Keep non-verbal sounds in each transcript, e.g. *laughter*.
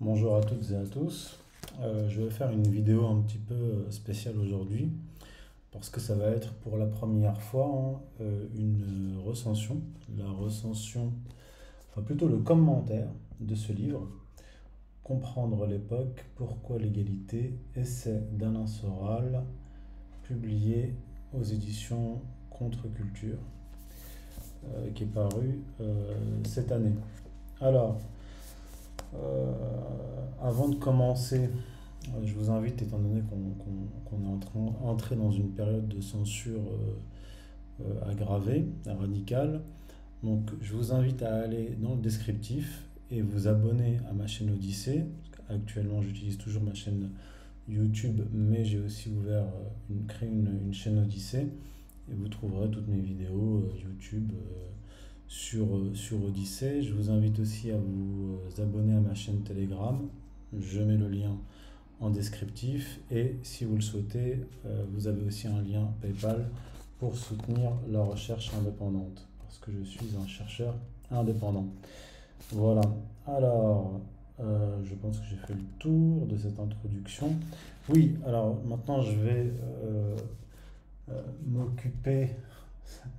Bonjour à toutes et à tous. Euh, je vais faire une vidéo un petit peu euh, spéciale aujourd'hui parce que ça va être pour la première fois hein, euh, une recension, la recension, enfin plutôt le commentaire de ce livre, Comprendre l'époque, pourquoi l'égalité, essai d'Alain Soral, publié aux éditions Contre-Culture, qui est paru cette année. Alors, euh, avant de commencer, euh, je vous invite, étant donné qu'on est entré dans une période de censure euh, aggravée, radicale, donc je vous invite à aller dans le descriptif et vous abonner à ma chaîne Odyssée. Actuellement, j'utilise toujours ma chaîne YouTube, mais j'ai aussi ouvert, une, créé une, chaîne Odyssée et vous trouverez toutes mes vidéos YouTube sur Odyssée. Je vous invite aussi à vous euh, abonner à ma chaîne Telegram. Je mets le lien en descriptif. Et si vous le souhaitez, euh, vous avez aussi un lien PayPal pour soutenir la recherche indépendante. Parce que je suis un chercheur indépendant. Voilà. Alors, je pense que j'ai fait le tour de cette introduction. Oui, alors maintenant je vais m'occuper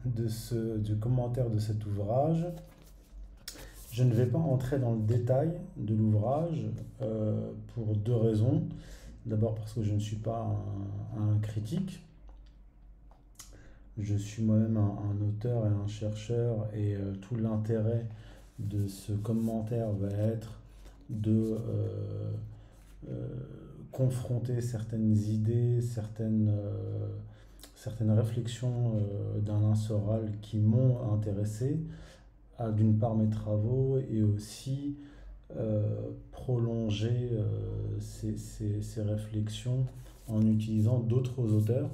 de ce, du commentaire de cet ouvrage. Je ne vais pas entrer dans le détail de l'ouvrage euh, pour deux raisons. D'abord parce que je ne suis pas un, critique. Je suis moi-même un, auteur et un chercheur et euh, tout l'intérêt de ce commentaire va être de euh, confronter certaines idées, certaines certaines réflexions euh, d'Alain Soral qui m'ont intéressé d'une part mes travaux et aussi euh, prolonger euh, ces, réflexions en utilisant d'autres auteurs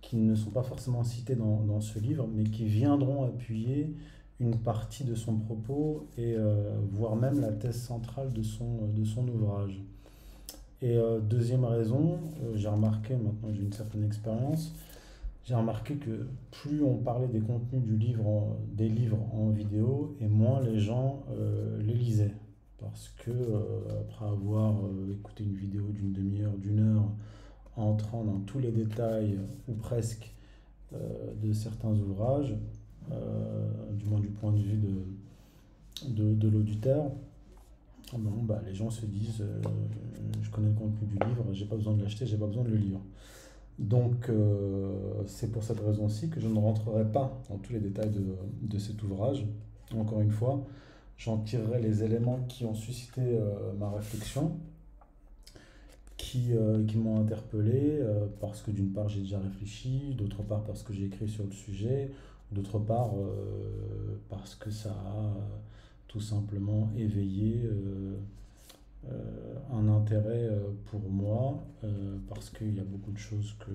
qui ne sont pas forcément cités dans, dans, ce livre, mais qui viendront appuyer une partie de son propos et voire même la thèse centrale de son, de son ouvrage. Et deuxième raison, j'ai remarqué, maintenant j'ai une certaine expérience, j'ai remarqué que plus on parlait des contenus du livre des livres en vidéo, et moins les gens euh, les lisaient. Parce que, euh, après avoir euh, écouté une vidéo d'une demi-heure, d'une heure, entrant dans tous les détails, ou presque, de certains ouvrages, du moins du point de vue de, de, de l'auditeur, bon, bah, les gens se disent je connais le contenu du livre, j'ai pas besoin de l'acheter, j'ai pas besoin de le lire. Donc euh, c'est pour cette raison-ci que je ne rentrerai pas dans tous les détails de, de cet ouvrage. Encore une fois, j'en tirerai les éléments qui ont suscité euh, ma réflexion, qui, euh, qui m'ont interpellé, parce que d'une part j'ai déjà réfléchi, d'autre part parce que j'ai écrit sur le sujet, d'autre part parce que ça a tout simplement éveillé un intérêt euh, pour moi euh, parce qu'il y a beaucoup de choses que,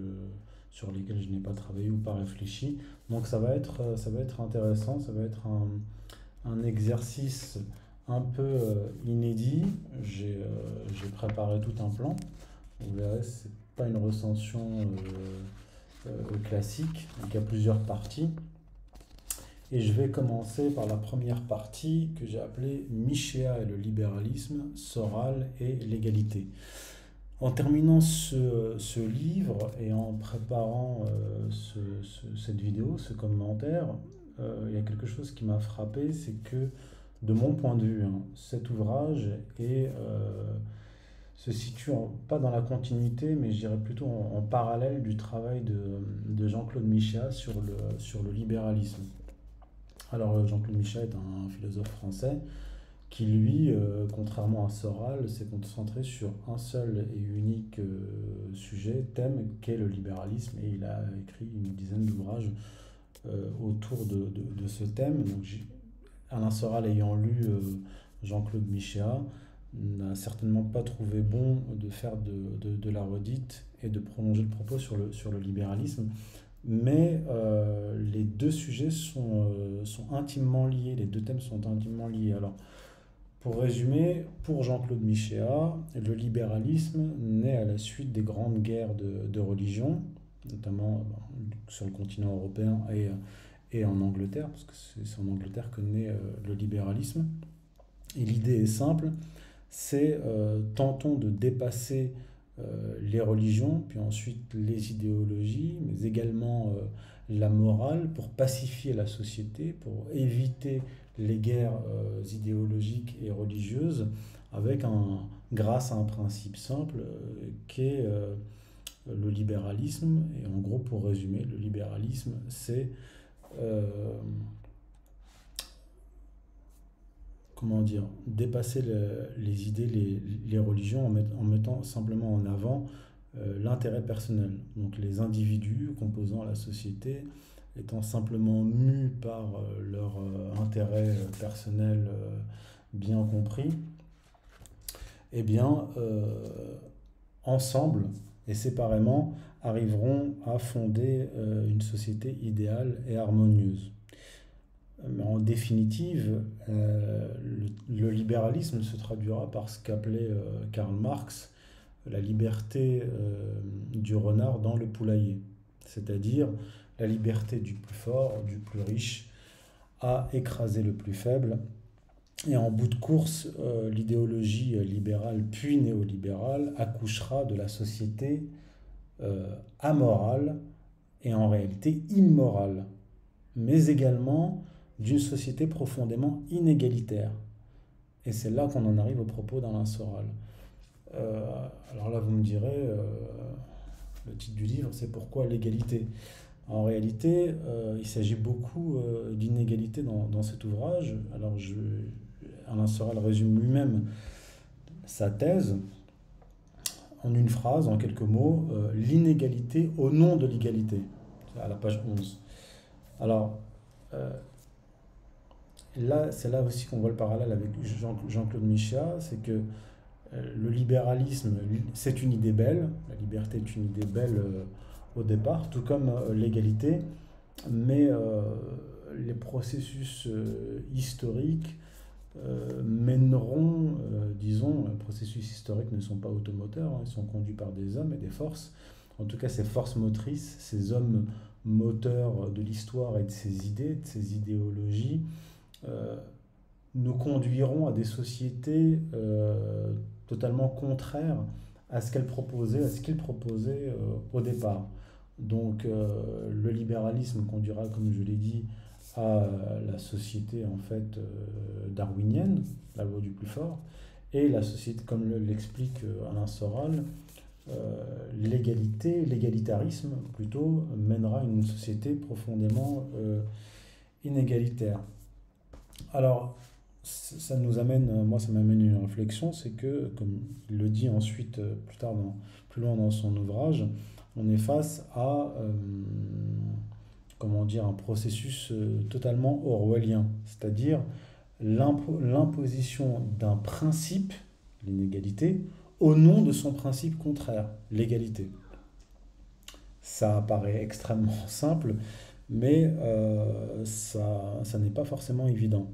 sur lesquelles je n'ai pas travaillé ou pas réfléchi. Donc ça va être, ça va être intéressant, ça va être un, un exercice un peu inédit. J'ai préparé tout un plan. Vous verrez, c'est pas une recension classique, il y a plusieurs parties. Et je vais commencer par la première partie que j'ai appelée Michéa et le libéralisme, Soral et l'égalité. En terminant ce, ce, livre et en préparant euh, ce, cette vidéo, ce commentaire, euh, il y a quelque chose qui m'a frappé, c'est que de mon point de vue, hein, cet ouvrage euh, se situe pas dans la continuité, mais je dirais plutôt en, en parallèle du travail de, de Jean-Claude Michéa sur le, sur le libéralisme. Alors euh, Jean-Claude Michel est un philosophe français qui, lui, euh, contrairement à Soral, s'est concentré sur un seul et unique euh, sujet, thème, qu'est le libéralisme, et il a écrit une dizaine d'ouvrages autour de, ce thème. Alain Soral ayant lu Jean-Claude Michéa, n'a certainement pas trouvé bon de faire de, la redite et de prolonger le propos sur le libéralisme mais euh, les deux sujets sont, euh, sont intimement liés, les deux thèmes sont intimement liés. Alors, pour résumer, pour Jean-Claude Michéa, le libéralisme naît à la suite des grandes guerres de, de religion, notamment sur le continent européen et, et en Angleterre, parce que c'est en Angleterre que naît euh, le libéralisme. Et l'idée est simple, c'est tentons de dépasser les religions, puis ensuite les idéologies, mais également la morale pour pacifier la société, pour éviter les guerres idéologiques et religieuses, avec un, grâce à un principe simple qui est le libéralisme. Et en gros, pour résumer, le libéralisme, c'est euh, comment dire, dépasser les idées, les, religions en, mettant simplement en avant euh, l'intérêt personnel. Donc les individus composant la société étant simplement mus par euh, leur intérêt personnel bien compris, eh bien, ensemble, et séparément arriveront à fonder euh, une société idéale et harmonieuse. En définitive, euh, le, libéralisme se traduira par ce qu'appelait euh, Karl Marx la liberté du renard dans le poulailler, c'est-à-dire la liberté du plus fort, du plus riche, à écraser le plus faible. Et en bout de course, euh, l'idéologie libérale puis néolibérale accouchera de la société euh, amorale et en réalité immorale, mais également d'une société profondément inégalitaire. Et c'est là qu'on en arrive au propos d'Alain Soral. Euh, alors là, vous me direz, le titre du livre, c'est Pourquoi l'égalité? En réalité, il s'agit beaucoup d'inégalité dans, cet ouvrage. Alors Alain Sorel résume lui-même sa thèse en une phrase, en quelques mots, euh, l'inégalité au nom de l'égalité, à la page 11. Alors, euh, là, c'est là aussi qu'on voit le parallèle avec Jean-Claude Michat, c'est que euh, le libéralisme, c'est une idée belle, la liberté est une idée belle au départ, tout comme l'égalité, mais les processus historiques euh, mèneront, euh, disons, un processus historique ne sont pas automoteurs, hein, ils sont conduits par des hommes et des forces. En tout cas, ces forces motrices, ces hommes moteurs de l'histoire et de ses idées, de ses idéologies, euh, nous conduiront à des sociétés totalement contraires à ce qu'elles proposaient, à ce qu'ils proposaient au départ. Donc le libéralisme conduira, comme je l'ai dit, à la société en fait euh, darwinienne, la loi du plus fort, et la société, comme l'explique euh, Alain Soral, euh, l'égalité, l'égalitarisme plutôt, mènera une société profondément inégalitaire. Alors, ça nous amène, moi ça m'amène une réflexion, c'est que, comme il le dit ensuite plus tard, plus loin dans son ouvrage, on est face à comment dire, un processus euh, totalement orwellien, c'est-à-dire l'imposition d'un principe, l'inégalité, au nom de son principe contraire, l'égalité. Ça paraît extrêmement *laughs* simple, mais euh, ça, ça n'est pas forcément évident.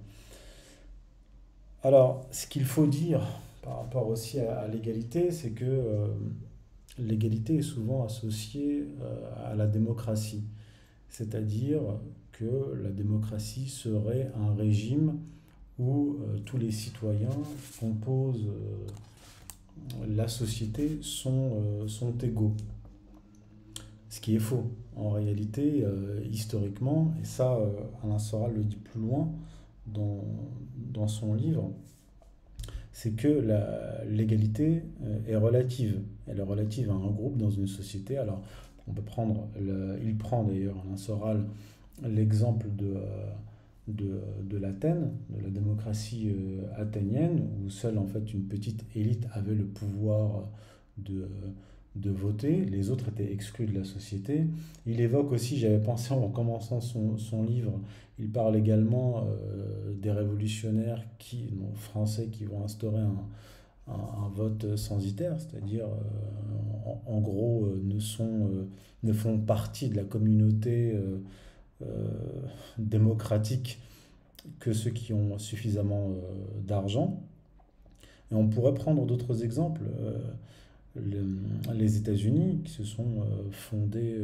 Alors, ce qu'il faut dire par rapport aussi à, l'égalité, c'est que euh, l'égalité est souvent associée à la démocratie c'est-à-dire que la démocratie serait un régime où euh, tous les citoyens composent euh, la société sont, euh, sont égaux. Ce qui est faux. En réalité, historiquement, et ça, Alain Soral le dit plus loin dans, dans son livre, c'est que l'égalité est relative. Elle est relative à un groupe dans une société. Alors, on peut prendre, il prend d'ailleurs Alain Soral l'exemple de, de, de l'Athènes, de la démocratie euh, athénienne, où seule en fait une petite élite avait le pouvoir de, de voter, les autres étaient exclus de la société. Il évoque aussi, j'avais pensé en commençant son, son, livre, il parle également euh, des révolutionnaires qui, français qui vont instaurer un, un, vote censitaire, c'est-à-dire euh, en, gros euh, ne, sont, ne font partie de la communauté démocratique que ceux qui ont suffisamment d'argent. Et on pourrait prendre d'autres exemples. Les États-Unis, qui se sont fondés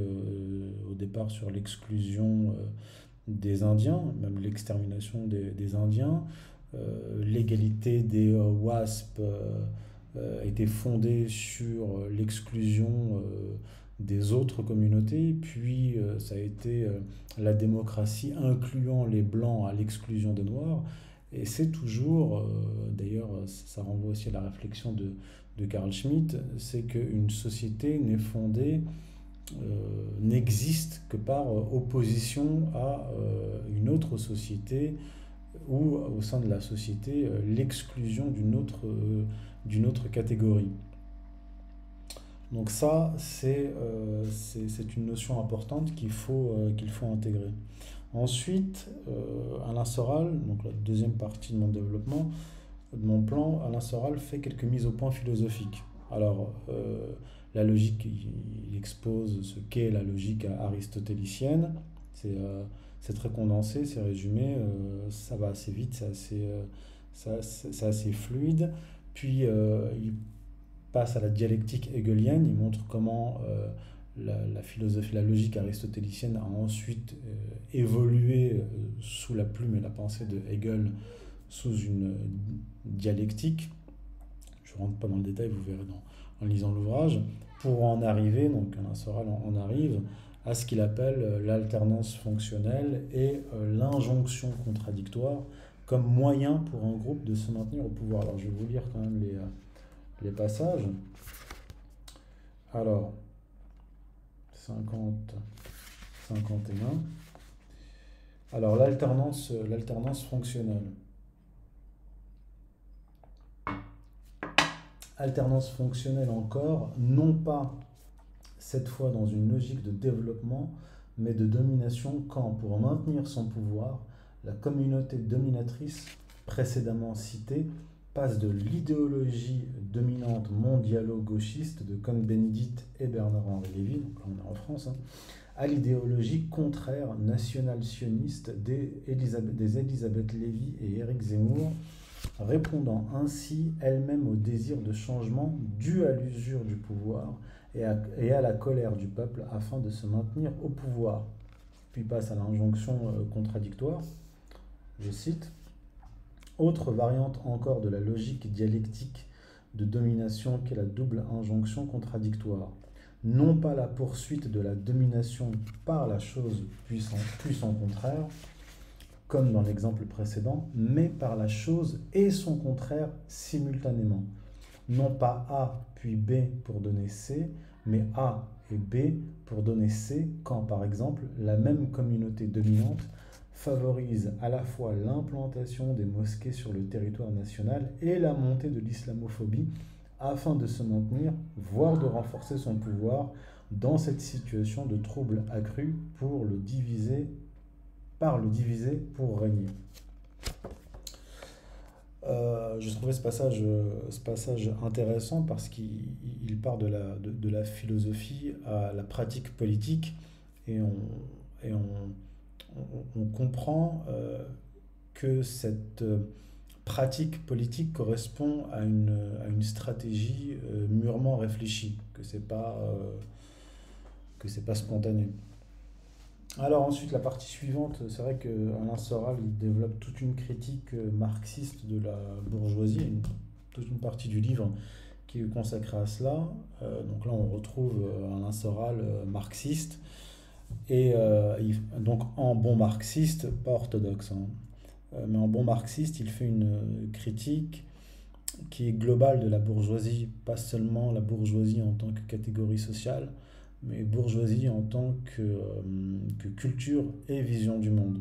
au départ sur l'exclusion des Indiens, même l'extermination des, des, Indiens, l'égalité des WASP était fondée sur l'exclusion des autres communautés, puis ça a été la démocratie incluant les blancs à l'exclusion des noirs. Et c'est toujours, d'ailleurs ça renvoie aussi à la réflexion de, de Carl Schmitt, c'est qu'une société n'est fondée, euh, n'existe que par opposition à euh, une autre société ou au sein de la société euh, l'exclusion d'une autre, d'une autre catégorie. Donc ça, c'est une notion importante qu'il faut, qu'il faut intégrer. Ensuite, Alain Soral, donc la deuxième partie de mon développement, de mon plan, Alain Soral fait quelques mises au point philosophiques. Alors, euh, la logique, il, expose ce qu'est la logique aristotélicienne. C'est euh, très condensé, c'est résumé, euh, ça va assez vite, c'est assez, assez, fluide. Puis, il passe à la dialectique hegelienne, il montre comment la, la, philosophie, la logique aristotélicienne a ensuite évolué sous la plume et la pensée de Hegel sous une dialectique. Je ne rentre pas dans le détail, vous verrez en lisant l'ouvrage, pour en arriver, donc Alain Soral en, arrive, à ce qu'il appelle euh, l'alternance fonctionnelle et euh, l'injonction contradictoire comme moyen pour un groupe de se maintenir au pouvoir. Alors je vais vous lire quand même les, euh, les passages. Alors, 50, 51. Alors l'alternance, l'alternance fonctionnelle. Alternance fonctionnelle encore, non pas cette fois dans une logique de développement, mais de domination quand, pour maintenir son pouvoir, la communauté dominatrice précédemment citée passe de l'idéologie dominante mondialo-gauchiste de Cohn-Bendit et Bernard-Henri Lévy, donc là on est en France, hein, à l'idéologie contraire national-sioniste des Elisabeth, Lévy et Éric Zemmour, répondant ainsi elle-même au désir de changement dû à l'usure du pouvoir et à, la colère du peuple afin de se maintenir au pouvoir. Puis passe à l'injonction euh, contradictoire, je cite, Autre variante encore de la logique dialectique de domination qu'est la double injonction contradictoire. Non pas la poursuite de la domination par la chose puissant, puis son contraire, dans l'exemple précédent, mais par la chose et son contraire simultanément. Non pas A puis B pour donner C, mais A et B pour donner C quand, par exemple, la même communauté dominante favorise à la fois l'implantation des mosquées sur le territoire national et la montée de l'islamophobie afin de se maintenir, voire de renforcer son pouvoir dans cette situation de trouble accru pour le diviser par le diviser pour régner. Euh, je trouvais ce passage, ce passage intéressant parce qu'il part de la, de, la, philosophie à la pratique politique et on, et on, on, comprend euh, que cette pratique politique correspond à une, à une stratégie euh, mûrement réfléchie, que ce n'est pas, pas spontané. Alors ensuite, la partie suivante, c'est vrai qu'Alain Soral, il développe toute une critique euh, marxiste de la bourgeoisie, toute une partie du livre qui est consacrée à cela. Euh, donc là, on retrouve euh, Alain Soral marxiste, et donc en bon marxiste, pas orthodoxe, hein. mais en bon marxiste, il fait une critique qui est globale de la bourgeoisie, pas seulement la bourgeoisie en tant que catégorie sociale, mais bourgeoisie en tant que, euh, que culture et vision du monde.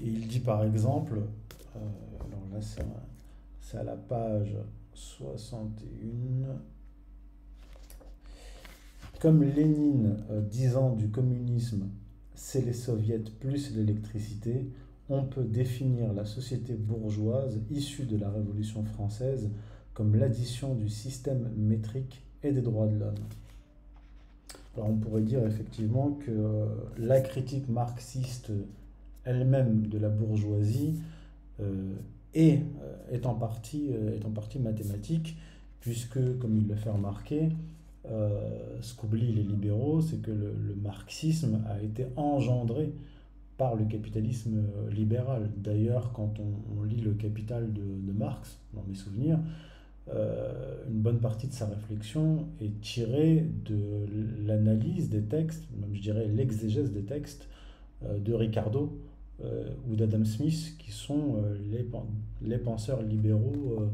Il dit par exemple, euh, alors là c'est à la page 61, comme Lénine euh, disant du communisme, c'est les soviets plus l'électricité, on peut définir la société bourgeoise issue de la Révolution française comme l'addition du système métrique et des droits de l'homme. Alors on pourrait dire effectivement que euh, la critique marxiste elle-même de la bourgeoisie euh, est, euh, est, en partie, est en partie mathématique, puisque, comme il le fait remarquer, ce qu'oublient les libéraux, c'est que le, marxisme a été engendré par le capitalisme libéral. D'ailleurs, quand on, lit le Capital de, Marx, dans mes souvenirs, une bonne partie de sa réflexion est tirée de l'analyse des textes, même je dirais l'exégèse des textes de Ricardo ou d'Adam Smith, qui sont les, les penseurs libéraux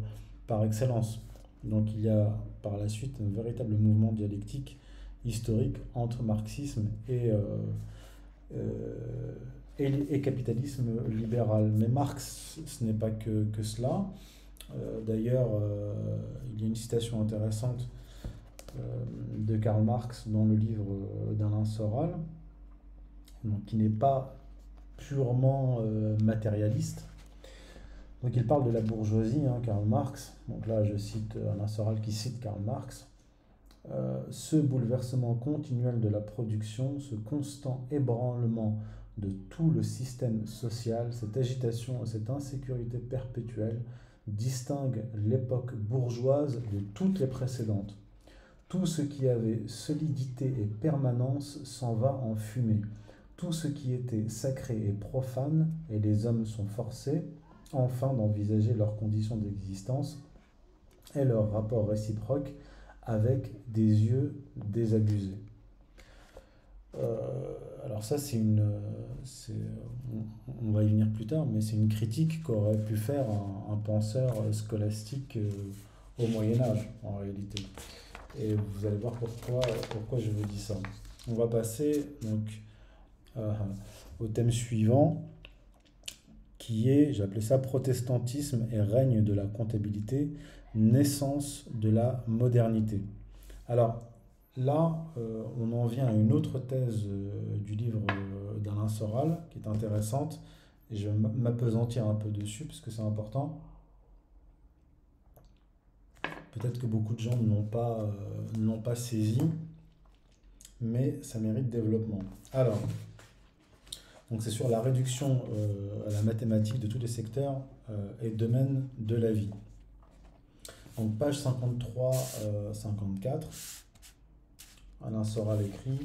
par excellence. Donc il y a par la suite un véritable mouvement dialectique historique entre marxisme et, euh, euh, et, capitalisme libéral. Mais Marx, ce n'est pas que, que cela. Euh, d'ailleurs, il y a une citation intéressante de Karl Marx dans le livre d'Alain Soral, qui n'est pas purement matérialiste, donc il parle de la bourgeoisie, hein, Karl Marx. Donc là, je cite euh, Alain Soral qui cite Karl Marx. Euh, ce bouleversement continuel de la production, ce constant ébranlement de tout le système social, cette agitation, cette insécurité perpétuelle distingue l'époque bourgeoise de toutes les précédentes. Tout ce qui avait solidité et permanence s'en va en fumée. Tout ce qui était sacré et profane, et les hommes sont forcés, enfin d'envisager leurs conditions d'existence et leur rapport réciproque avec des yeux désabusés. Euh, alors ça, c'est une, on va y venir plus tard, mais c'est une critique qu'aurait pu faire un, penseur scolastique euh, au Moyen Âge, en réalité. Et vous allez voir pourquoi, pourquoi je vous dis ça. On va passer donc euh, au thème suivant, qui est, j'appelais ça protestantisme et règne de la comptabilité, naissance de la modernité. Alors là, euh, on en vient à une autre thèse euh, du livre euh, d'Alain Soral qui est intéressante, et je vais m'apesantir un peu dessus parce que c'est important. Peut-être que beaucoup de gens ne l'ont pas, pas saisi, mais ça mérite développement. Alors, c'est sur la réduction à la mathématique de tous les secteurs et domaines de la vie. Donc page 53-54, Alain Soral écrit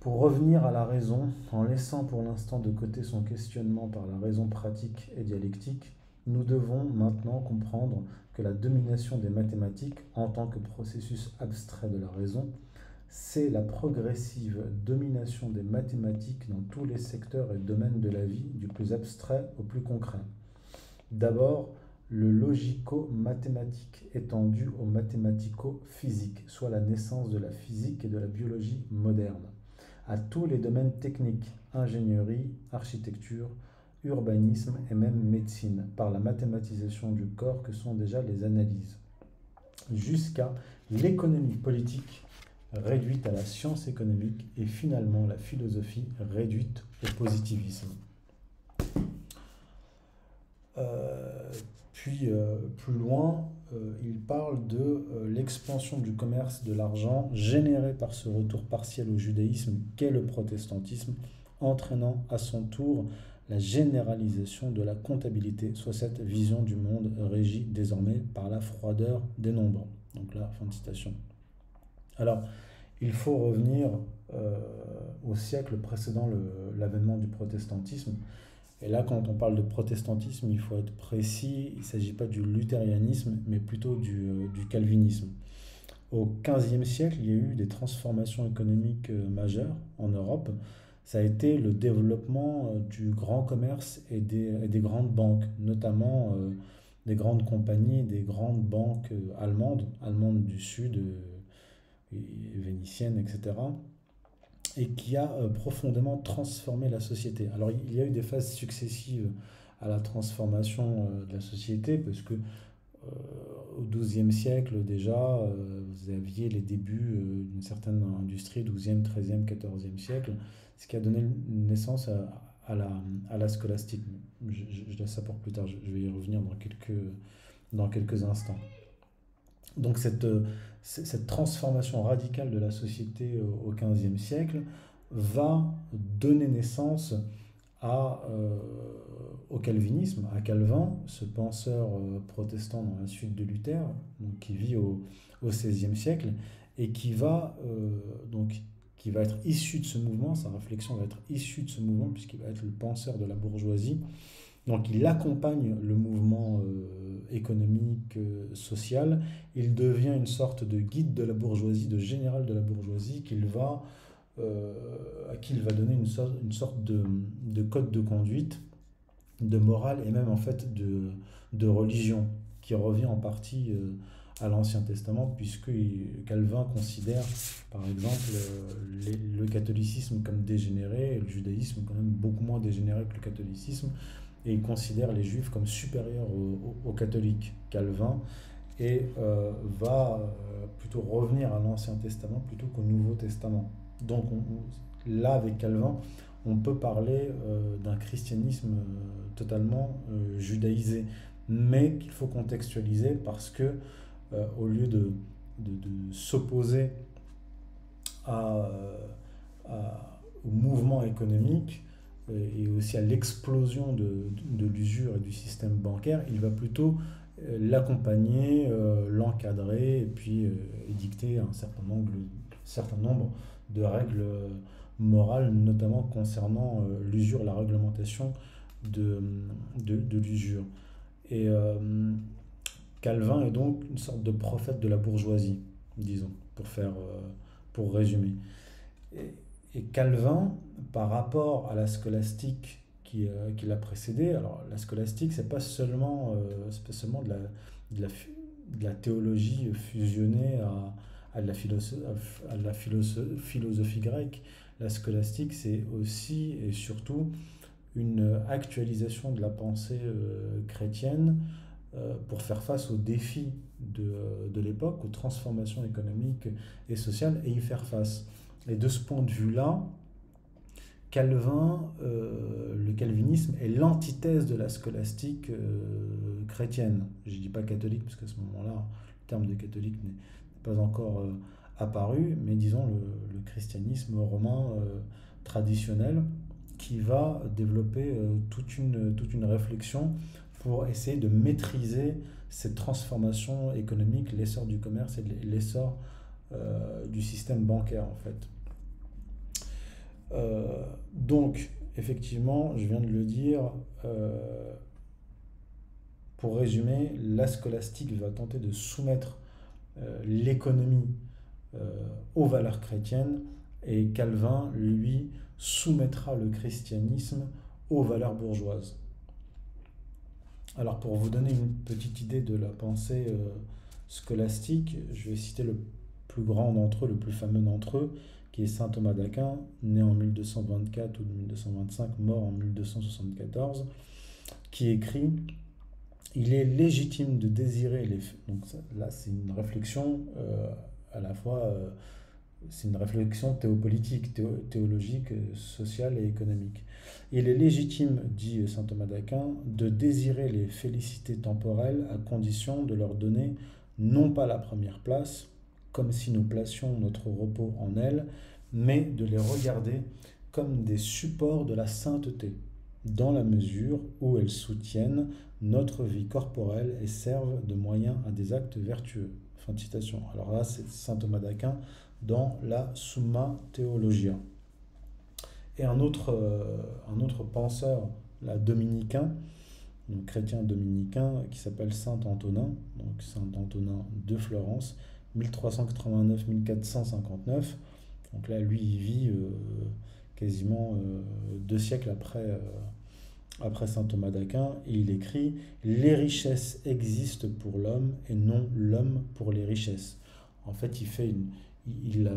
Pour revenir à la raison, en laissant pour l'instant de côté son questionnement par la raison pratique et dialectique, nous devons maintenant comprendre que la domination des mathématiques en tant que processus abstrait de la raison c'est la progressive domination des mathématiques dans tous les secteurs et domaines de la vie, du plus abstrait au plus concret. D'abord, le logico-mathématique étendu au mathématico-physique, soit la naissance de la physique et de la biologie moderne, à tous les domaines techniques, ingénierie, architecture, urbanisme et même médecine, par la mathématisation du corps que sont déjà les analyses, jusqu'à l'économie politique réduite à la science économique et finalement la philosophie réduite au positivisme. Euh, puis euh, plus loin, euh, il parle de l'expansion du commerce de l'argent généré par ce retour partiel au judaïsme qu'est le protestantisme, entraînant à son tour la généralisation de la comptabilité, soit cette vision du monde régie désormais par la froideur des nombres. Donc là, fin de citation. Alors, il faut revenir euh, au siècle précédent l'avènement du protestantisme. Et là, quand on parle de protestantisme, il faut être précis, il ne s'agit pas du luthérianisme, mais plutôt du, euh, calvinisme. Au XVe siècle, il y a eu des transformations économiques euh, majeures en Europe. Ça a été le développement du grand commerce et des, des grandes banques, notamment des grandes compagnies, des grandes banques allemandes, allemandes du Sud, vénitienne, etc. Et qui a euh, profondément transformé la société. Alors il y a eu des phases successives à la transformation euh, de la société, parce que euh, au XIIe siècle déjà, vous aviez les débuts d'une certaine industrie, XIIe, XIIIe, XIVe siècle, ce qui a donné naissance à, la, à la scolastique. Je, je, laisse ça pour plus tard, je, vais y revenir dans quelques, dans quelques instants. Donc cette, cette transformation radicale de la société au XVe siècle va donner naissance euh, au calvinisme, à Calvin, ce penseur euh, protestant dans la suite de Luther, donc qui vit au, XVIe siècle, et qui va euh, donc qui va être issu de ce mouvement, sa réflexion va être issue de ce mouvement, puisqu'il va être le penseur de la bourgeoisie. Donc il accompagne le mouvement euh, économique, euh, social. Il devient une sorte de guide de la bourgeoisie, de général de la bourgeoisie, euh, à qui il va donner une sorte, de, de, code de conduite, de morale et même en fait de, religion, qui revient en partie à l'Ancien Testament, puisque Calvin considère, par exemple, le catholicisme comme dégénéré, le judaïsme quand même beaucoup moins dégénéré que le catholicisme, et il considère les juifs comme supérieurs aux, catholiques. Calvin et euh, va euh, plutôt revenir à l'Ancien Testament plutôt qu'au Nouveau Testament. Donc là, avec Calvin, on peut parler euh, d'un christianisme totalement judaïsé, mais qu'il faut contextualiser parce que au lieu de, s'opposer à, au mouvement économique et aussi à l'explosion de, de l'usure et du système bancaire, il va plutôt euh, l'accompagner, l'encadrer et puis édicter un certain nombre, certain nombre de règles morales, notamment concernant l'usure, la réglementation de, de, de l'usure. Et Calvin est donc une sorte de prophète de la bourgeoisie, disons, pour, faire, euh, pour résumer. Et, Calvin, par rapport à la scolastique qui, euh, qui l'a précédé, alors la scolastique, c'est pas seulement, euh, pas seulement de, la, de, la, théologie fusionnée à, à la, philosophie, à la philosophie grecque. La scolastique, c'est aussi et surtout une actualisation de la pensée chrétienne euh, pour faire face aux défis de, euh, de l'époque, aux transformations économiques et sociales, et y faire face. Et de ce point de vue-là, Calvin, euh, le calvinisme est l'antithèse de la scolastique chrétienne. Je ne dis pas catholique, parce qu'à ce moment-là, le terme de catholique n'est pas encore apparu, mais disons le, le christianisme romain traditionnel qui va développer toute, une, toute une réflexion pour essayer de maîtriser cette transformation économique, l'essor du commerce et l'essor euh, du système bancaire en fait. Euh, donc, effectivement, je viens de le dire, euh, pour résumer, la scolastique va tenter de soumettre l'économie aux valeurs chrétiennes et Calvin, lui, soumettra le christianisme aux valeurs bourgeoises. Alors pour vous donner une petite idée de la pensée scolastique, je vais citer le plus grand d'entre eux, le plus fameux d'entre eux, qui est saint Thomas d'Aquin, né en 1224 ou 1225, mort en 1274, qui écrit Il est légitime de désirer les. Donc là, c'est une réflexion euh, à la fois. Euh, c'est une réflexion théopolitique, théologique, sociale et économique. Il est légitime, dit saint Thomas d'Aquin, de désirer les félicités temporelles à condition de leur donner non pas la première place, comme si nous placions notre repos en elles, mais de les regarder comme des supports de la sainteté, dans la mesure où elles soutiennent notre vie corporelle et servent de moyen à des actes vertueux. Fin de citation. Alors là, c'est saint Thomas d'Aquin dans la Summa Theologia. Et un autre, euh, un autre penseur, la dominicain, un chrétien dominicain qui s'appelle Saint Antonin, donc Saint Antonin de Florence, 1389-1459. Donc là, lui, il vit euh, quasiment euh, deux siècles après, après Saint Thomas d'Aquin, et il écrit Les richesses existent pour l'homme et non l'homme pour les richesses. En fait, il fait une, il,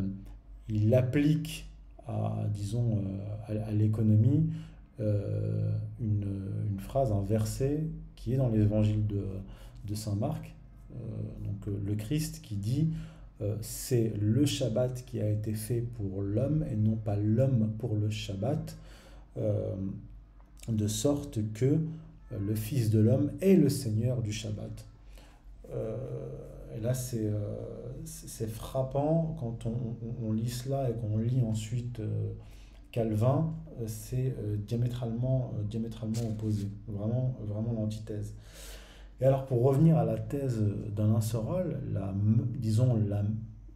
il applique à, disons, euh, à, l'économie euh, une, phrase, un verset qui est dans l'évangile de, de Saint Marc, euh, donc le Christ qui dit c'est le Shabbat qui a été fait pour l'homme et non pas l'homme pour le Shabbat, de sorte que le Fils de l'homme est le Seigneur du Shabbat. Et là, euh, c'est frappant quand on, on, lit cela et qu'on lit ensuite euh, Calvin, euh, c'est diamétralement, diamétralement opposé, vraiment, vraiment l'antithèse. Et alors, pour revenir à la thèse d'Alain Sorol, la, disons la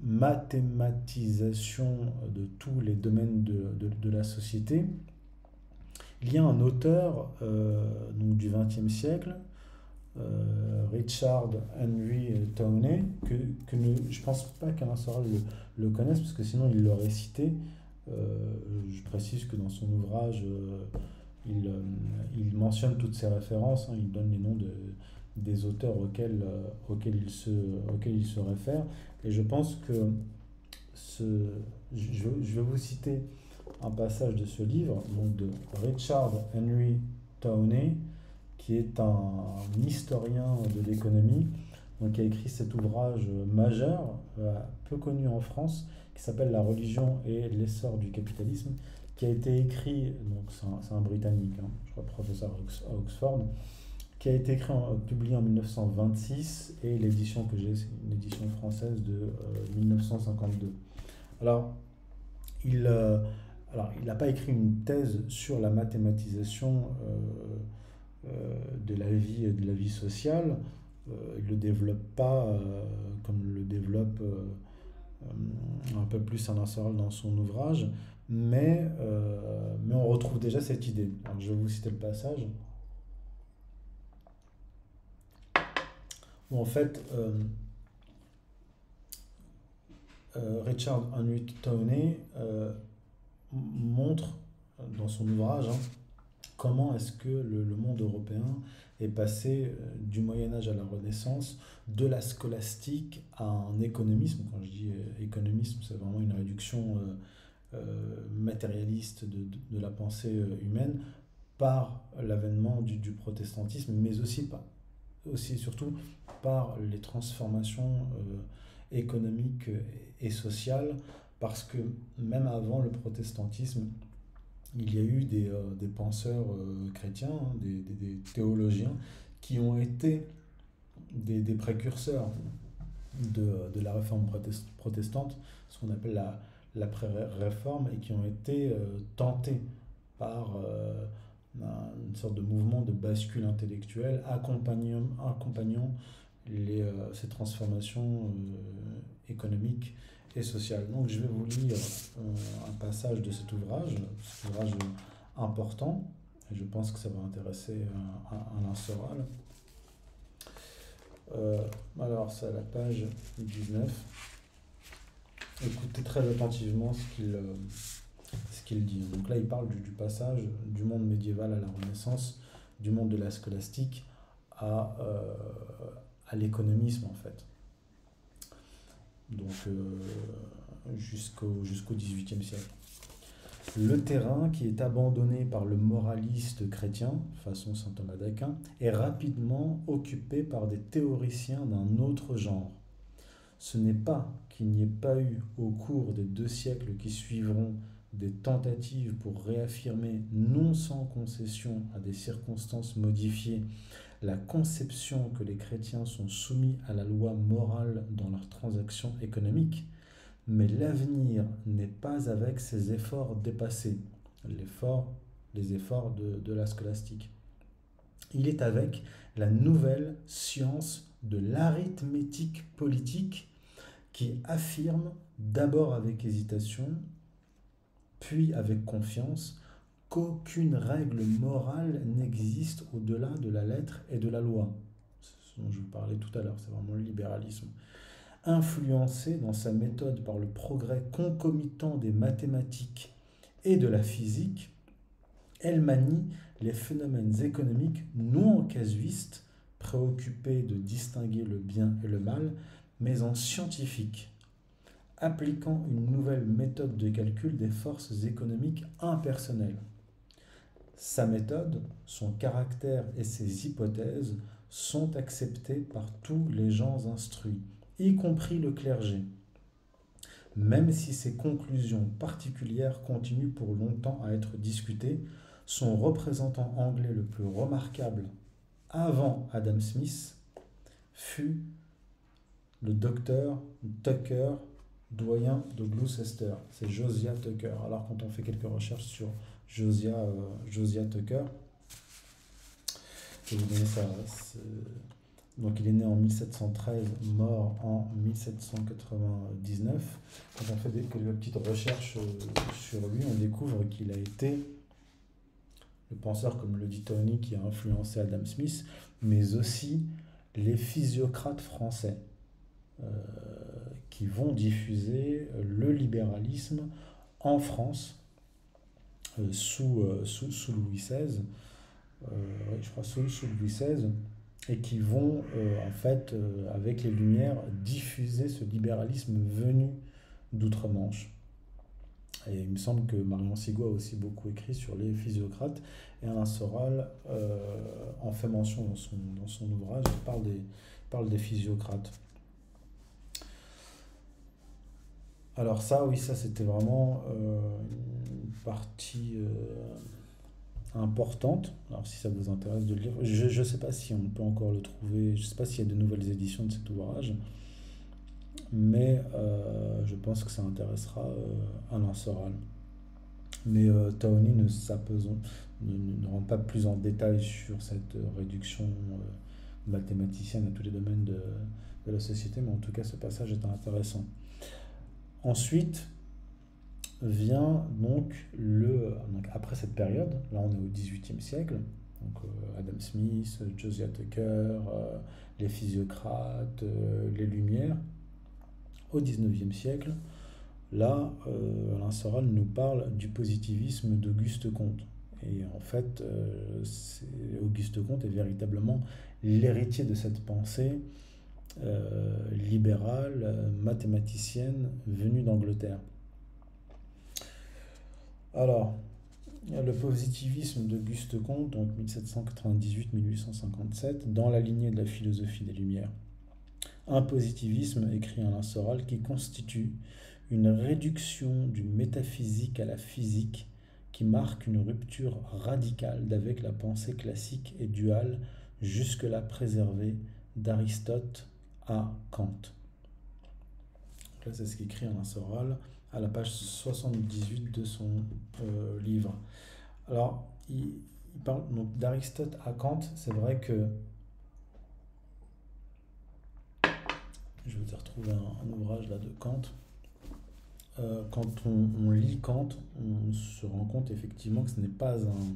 mathématisation de tous les domaines de, de, la société, il y a un auteur donc du XXe siècle, Richard Henry Tawney, que, que je ne pense pas qu'Alain Soral le, le, connaisse, parce que sinon il l'aurait cité. je précise que dans son ouvrage, il, il, mentionne toutes ces références, hein, il donne les noms de, des auteurs auxquels, euh, auxquels, il se, auxquels se réfère. Et je pense que ce, je, je, vais vous citer un passage de ce livre, donc de Richard Henry Tawney, qui est un historien de l'économie, donc qui a écrit cet ouvrage majeur, euh, peu connu en France, qui s'appelle La religion et l'essor du capitalisme, qui a été écrit, donc c'est un, un, Britannique, hein, je crois professeur à Oxford, qui a été écrit publié en 1926 et l'édition que j'ai, c'est une édition française de 1952. Euh, alors, il euh, alors, il n'a pas écrit une thèse sur la mathématisation euh, de, la vie, de la vie sociale. il ne le développe pas comme le développe un peu plus Alain Soral dans son ouvrage, mais, mais on retrouve déjà cette idée. je vais vous citer le passage. Où en fait euh, euh, Richard Henry Tawney euh, montre dans son ouvrage hein, comment est-ce que le, monde européen est passé du Moyen Âge à la Renaissance, de la scolastique à un économisme. Quand je dis économisme, c'est vraiment une réduction matérialiste de, la pensée humaine par l'avènement du, du, protestantisme, mais aussi, pas, aussi surtout par les transformations euh, économiques et sociales, parce que même avant le protestantisme, il y a eu des, euh, des penseurs euh, chrétiens, hein, des, des, théologiens, qui ont été des, précurseurs de, de, la réforme protestante, ce qu'on appelle la, l'après-réforme, et qui ont été tentés par une sorte de mouvement de bascule intellectuelle accompagnant, accompagnant les, euh, ces transformations euh, économiques et sociales. Donc je vais vous lire euh, un passage de cet ouvrage, cet ouvrage important, et je pense que ça va intéresser Alain Soral. alors c'est à la page 19. Écoutez très attentivement ce qu'il ce qu'il dit. Donc là, il parle du, passage du monde médiéval à la Renaissance, du monde de la scolastique à, à l'économisme en fait. Donc euh, jusqu'au jusqu'au XVIIIe siècle. Le terrain qui est abandonné par le moraliste chrétien, façon saint Thomas d'Aquin, est rapidement occupé par des théoriciens d'un autre genre. Ce n'est pas qu'il n'y ait pas eu au cours des deux siècles qui suivront des tentatives pour réaffirmer, non sans concession à des circonstances modifiées, la conception que les chrétiens sont soumis à la loi morale dans leurs transactions économiques, mais l'avenir n'est pas avec ces efforts dépassés, les efforts de, de la scolastique. Il est avec la nouvelle science de l'arithmétique politique qui affirme, d'abord avec hésitation, puis avec confiance, qu'aucune règle morale n'existe au-delà de la lettre et de la loi. Ce dont je vous parlais tout à l'heure, c'est vraiment le libéralisme. Influencé dans sa méthode par le progrès concomitant des mathématiques et de la physique, elle manie les phénomènes économiques non en casuiste, préoccupés de distinguer le bien et le mal, mais en scientifique, appliquant une nouvelle méthode de calcul des forces économiques impersonnelles. Sa méthode, son caractère et ses hypothèses sont acceptés par tous les gens instruits, y compris le clergé, même si ses conclusions particulières continuent pour longtemps à être discutées, son représentant anglais le plus remarquable avant Adam Smith fut le docteur Tucker, doyen de Gloucester. C'est Josiah Tucker. Alors quand on fait quelques recherches sur Josiah, euh, Tucker. Donc il est né en 1713, mort en 1799. Quand on fait quelques petites recherches sur lui, on découvre qu'il a été le penseur, comme le dit Tony, qui a influencé Adam Smith, mais aussi les physiocrates français euh, qui vont diffuser le libéralisme en France euh, sous, euh, sous, sous, Louis XVI, je crois sous, sous, Louis XVI, et qui vont en fait, avec les Lumières, diffuser ce libéralisme venu d'outre-Manche. Et il me semble que Marion Sigua a aussi beaucoup écrit sur les physiocrates. Et Alain Soral euh, en fait mention dans son, dans son ouvrage, parle des, parle des physiocrates. Alors ça, oui, ça c'était vraiment euh, une partie euh, importante. Alors si ça vous intéresse de le lire, je ne sais pas si on peut encore le trouver, je ne sais pas s'il y a de nouvelles éditions de cet ouvrage mais euh, je pense que ça intéressera euh, Alain Soral. Mais Taoni ne, ne, ne, rentre pas plus en détail sur cette réduction mathématicienne à tous les domaines de, la société, mais en tout cas ce passage est intéressant. Ensuite vient donc le après cette période, là on est au XVIIIe siècle, donc Adam Smith, Josiah Tucker, les physiocrates, les Lumières, au XIXe siècle, là, euh, Alain Soral nous parle du positivisme d'Auguste Comte. Et en fait, euh, Auguste Comte est véritablement l'héritier de cette pensée euh, libérale, mathématicienne, venue d'Angleterre. Alors, le positivisme d'Auguste Comte, donc 1798-1857, dans la lignée de la philosophie des Lumières. Un positivisme, écrit Alain Soral, qui constitue une réduction du métaphysique à la physique qui marque une rupture radicale d'avec la pensée classique et duale jusque-là préservée d'Aristote à Kant. là, c'est ce qu'écrit Alain Soral à la page 78 de son euh, livre. Alors, il, parle d'Aristote à Kant. C'est vrai que je vous ai retrouvé un, ouvrage là de Kant. Euh, quand on, lit Kant, on se rend compte effectivement que ce n'est pas un,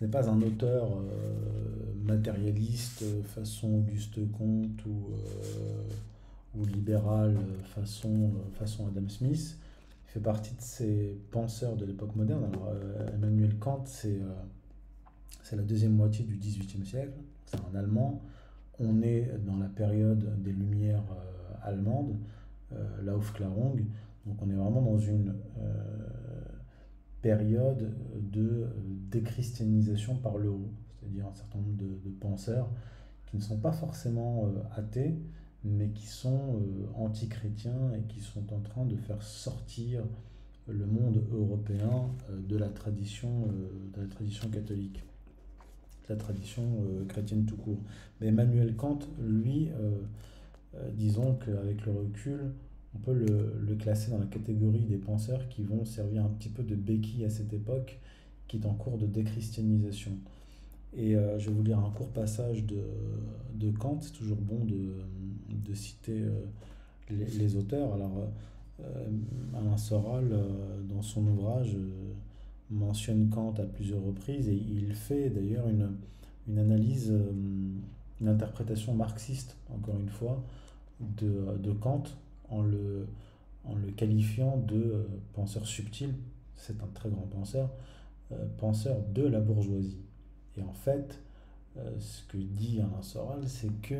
ce n'est pas un auteur euh, matérialiste façon Auguste Comte ou, euh, ou libéral façon, façon Adam Smith. Il fait partie de ces penseurs de l'époque moderne. Alors, Emmanuel Kant, c'est c'est la deuxième moitié du XVIIIe siècle. C'est un Allemand on est dans la période des Lumières euh, allemandes, euh, Aufklärung, donc on est vraiment dans une euh, période de déchristianisation par le haut, c'est-à-dire un certain nombre de, penseurs qui ne sont pas forcément athées, mais qui sont anti-chrétiens et qui sont en train de faire sortir le monde européen de la tradition, de la tradition catholique la tradition euh, chrétienne tout court. Mais Emmanuel Kant, lui, euh, euh, disons qu'avec le recul, on peut le, classer dans la catégorie des penseurs qui vont servir un petit peu de béquille à cette époque qui est en cours de déchristianisation. Et je vais vous lire un court passage de, de Kant, c'est toujours bon de, de citer les, auteurs. Alors, Alain Soral, dans son ouvrage, mentionne Kant à plusieurs reprises et il fait d'ailleurs une, une analyse, euh, une interprétation marxiste, encore une fois, de, de Kant en le, en le qualifiant de euh, penseur subtil, c'est un très grand penseur, euh, penseur de la bourgeoisie. Et en fait, ce que dit Alain Soral, c'est que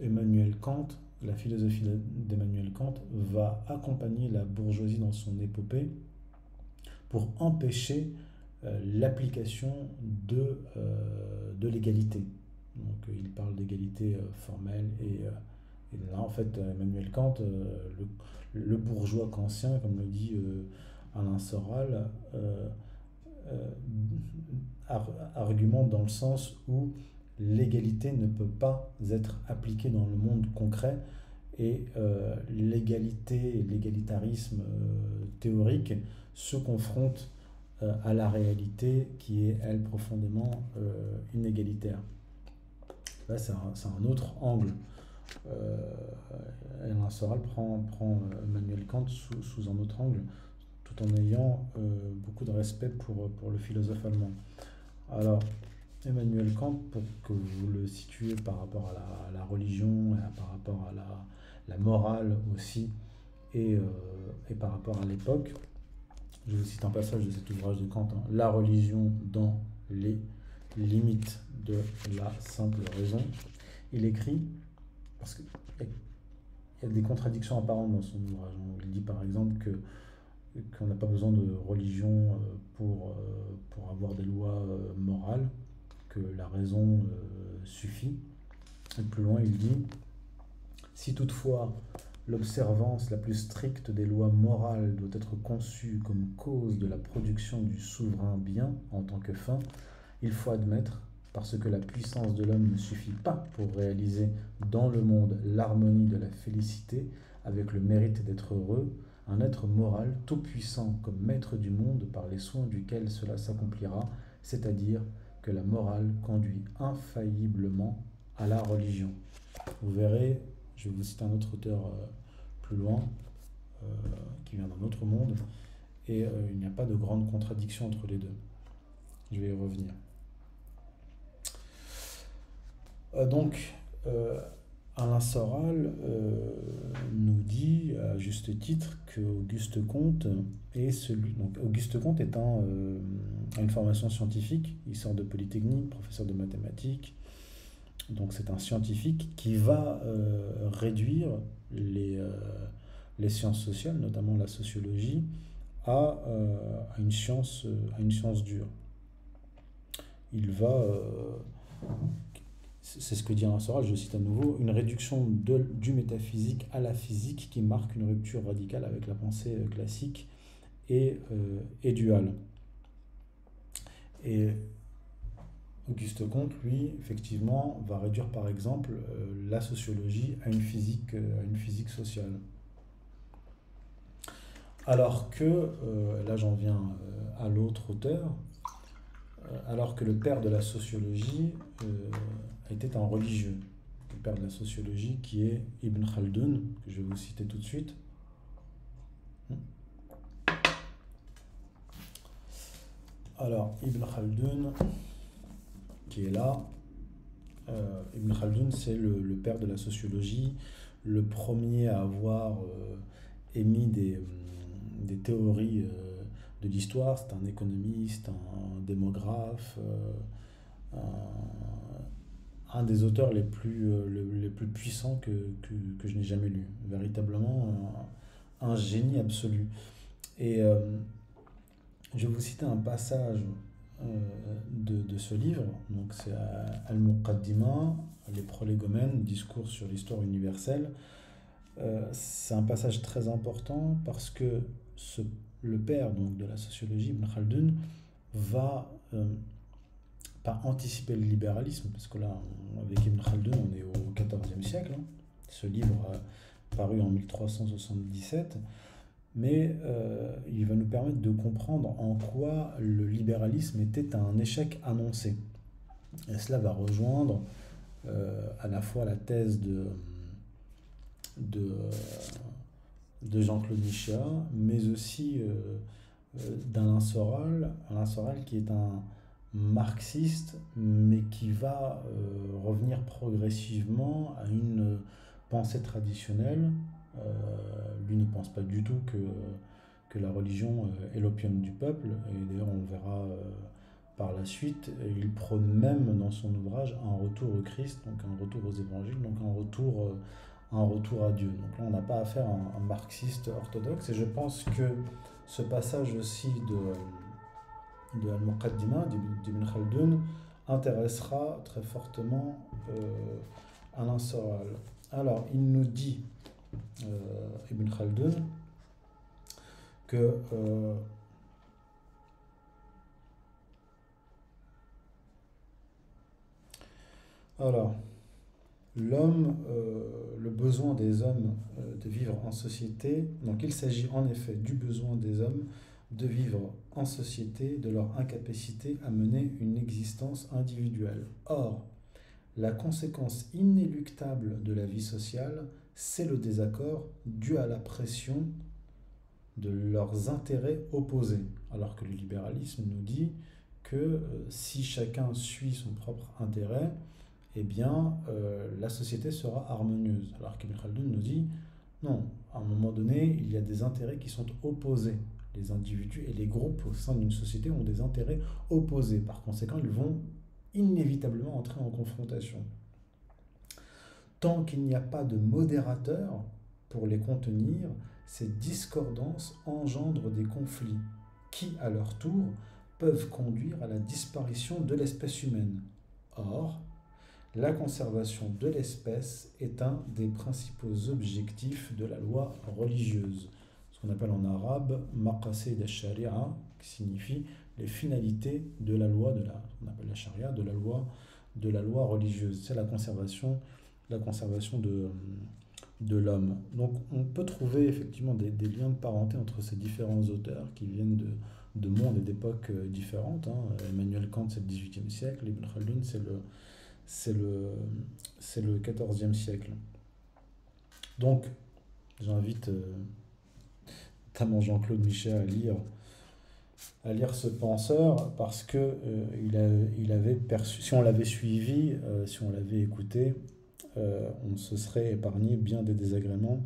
Emmanuel Kant, la philosophie d'Emmanuel Kant, va accompagner la bourgeoisie dans son épopée pour empêcher euh, l'application de, euh, de l'égalité. Donc euh, il parle d'égalité formelle et, là en fait Emmanuel Kant, le, le, bourgeois kantien, comme le dit Alain Soral, argumente dans le sens où l'égalité ne peut pas être appliquée dans le monde concret et l'égalité et l'égalitarisme théorique se confronte euh, à la réalité qui est, elle, profondément euh, inégalitaire. là c'est un, autre angle. Euh, Alain Soral prend, prend Emmanuel Kant sous, sous, un autre angle, tout en ayant beaucoup de respect pour, pour le philosophe allemand. Alors, Emmanuel Kant, pour que vous le situez par rapport à la, religion, et par rapport à la, morale aussi, et, et, par rapport à l'époque, je vous cite un passage de cet ouvrage de Kant, hein. La religion dans les limites de la simple raison. Il écrit, parce qu'il y a des contradictions apparentes dans son ouvrage. Il dit par exemple qu'on n'a pas besoin de religion euh, pour, euh, pour avoir des lois euh, morales, que la raison suffit. Et plus loin, il dit, si toutefois l'observance la plus stricte des lois morales doit être conçue comme cause de la production du souverain bien en tant que fin, il faut admettre, parce que la puissance de l'homme ne suffit pas pour réaliser dans le monde l'harmonie de la félicité avec le mérite d'être heureux, un être moral tout puissant comme maître du monde par les soins duquel cela s'accomplira, c'est-à-dire que la morale conduit infailliblement à la religion. Vous verrez, je vais vous citer un autre auteur euh, plus loin, euh, qui vient d'un autre monde, et euh, il n'y a pas de grande contradiction entre les deux. Je vais y revenir. Donc, Alain Soral euh, nous dit à juste titre que Auguste Comte est. Donc Auguste Comte un, euh, une formation scientifique, il sort de Polytechnique, professeur de mathématiques. Donc c'est un scientifique qui va euh, réduire les, sciences sociales, notamment la sociologie, à, à, une, science, à une science dure. Il va c'est ce que dit Alain Soral, je cite à nouveau, une réduction du métaphysique à la physique qui marque une rupture radicale avec la pensée euh, classique et, euh, et duale. Et Auguste Comte, lui, effectivement, va réduire par exemple euh, la sociologie à une physique, à une physique sociale. Alors que, là j'en viens à l'autre auteur, alors que le père de la sociologie était un religieux, le père de la sociologie, qui est Ibn Khaldun, que je vais vous citer tout de suite. Alors, Ibn Khaldun, qui est là, euh, Ibn Khaldun, c'est le, père de la sociologie, le premier à avoir euh, émis des, des théories euh, de l'histoire. C'est un économiste, un démographe, un des auteurs les plus, euh, les plus puissants que, que, que je n'ai jamais lu. Véritablement un, génie absolu. Et euh, je vais vous citer un passage euh, de, de, ce livre. Donc c'est Al-Muqaddima, les prolégomènes, discours sur l'histoire universelle. c'est un passage très important parce que ce, le père donc, de la sociologie, Ibn Khaldun, va pas anticiper le libéralisme, parce que là, avec Ibn Khaldun, on est au XIVe siècle. Hein. Ce livre a paru en 1377, mais euh, il va nous permettre de comprendre en quoi le libéralisme était un échec annoncé. Et cela va rejoindre euh, à la fois la thèse de, de, de Jean-Claude Michéa, mais aussi euh, d'Alain Soral, Alain Soral qui est un marxiste, mais qui va euh, revenir progressivement à une pensée traditionnelle. Euh, lui ne pense pas du tout que, que la religion euh, est l'opium du peuple, et d'ailleurs on verra par la suite, il prône même dans son ouvrage un retour au Christ, donc un retour aux évangiles, donc un retour, un retour à Dieu. Donc là on n'a pas affaire à un marxiste orthodoxe, et je pense que ce passage aussi de de Al-Muqaddima d'Ibn Khaldun intéressera très fortement euh, Alain Soral. Alors, il nous dit, euh, Ibn Khaldun, que euh, alors, l'homme, le besoin des hommes de vivre en société, donc il s'agit en effet du besoin des hommes de vivre en société de leur incapacité à mener une existence individuelle. Or, la conséquence inéluctable de la vie sociale, c'est le désaccord dû à la pression de leurs intérêts opposés. Alors que le libéralisme nous dit que euh, si chacun suit son propre intérêt, eh bien, euh, la société sera harmonieuse. Alors qu'Ibn Khaldun nous dit, non, à un moment donné, il y a des intérêts qui sont opposés. Les individus et les groupes au sein d'une société ont des intérêts opposés. Par conséquent, ils vont inévitablement entrer en confrontation. Tant qu'il n'y a pas de modérateur pour les contenir, ces discordances engendrent des conflits qui, à leur tour, peuvent conduire à la disparition de l'espèce humaine. Or, la conservation de l'espèce est un des principaux objectifs de la loi religieuse, qu'on appelle en arabe maqasid al-sharia, qui signifie les finalités de la loi de la, on appelle de la loi de la loi religieuse. C'est la conservation, la conservation de, de l'homme. Donc on peut trouver effectivement des, liens de parenté entre ces différents auteurs qui viennent de, de mondes et d'époques euh, différentes. Hein. Emmanuel Kant, c'est le XVIIIe siècle, Ibn Khaldun, c'est le, c'est le, c'est le 14e siècle. Donc, j'invite euh, notamment Jean-Claude Michel à lire, à lire ce penseur parce que euh, si on l'avait suivi, euh, si on l'avait écouté, euh, on se serait épargné bien des désagréments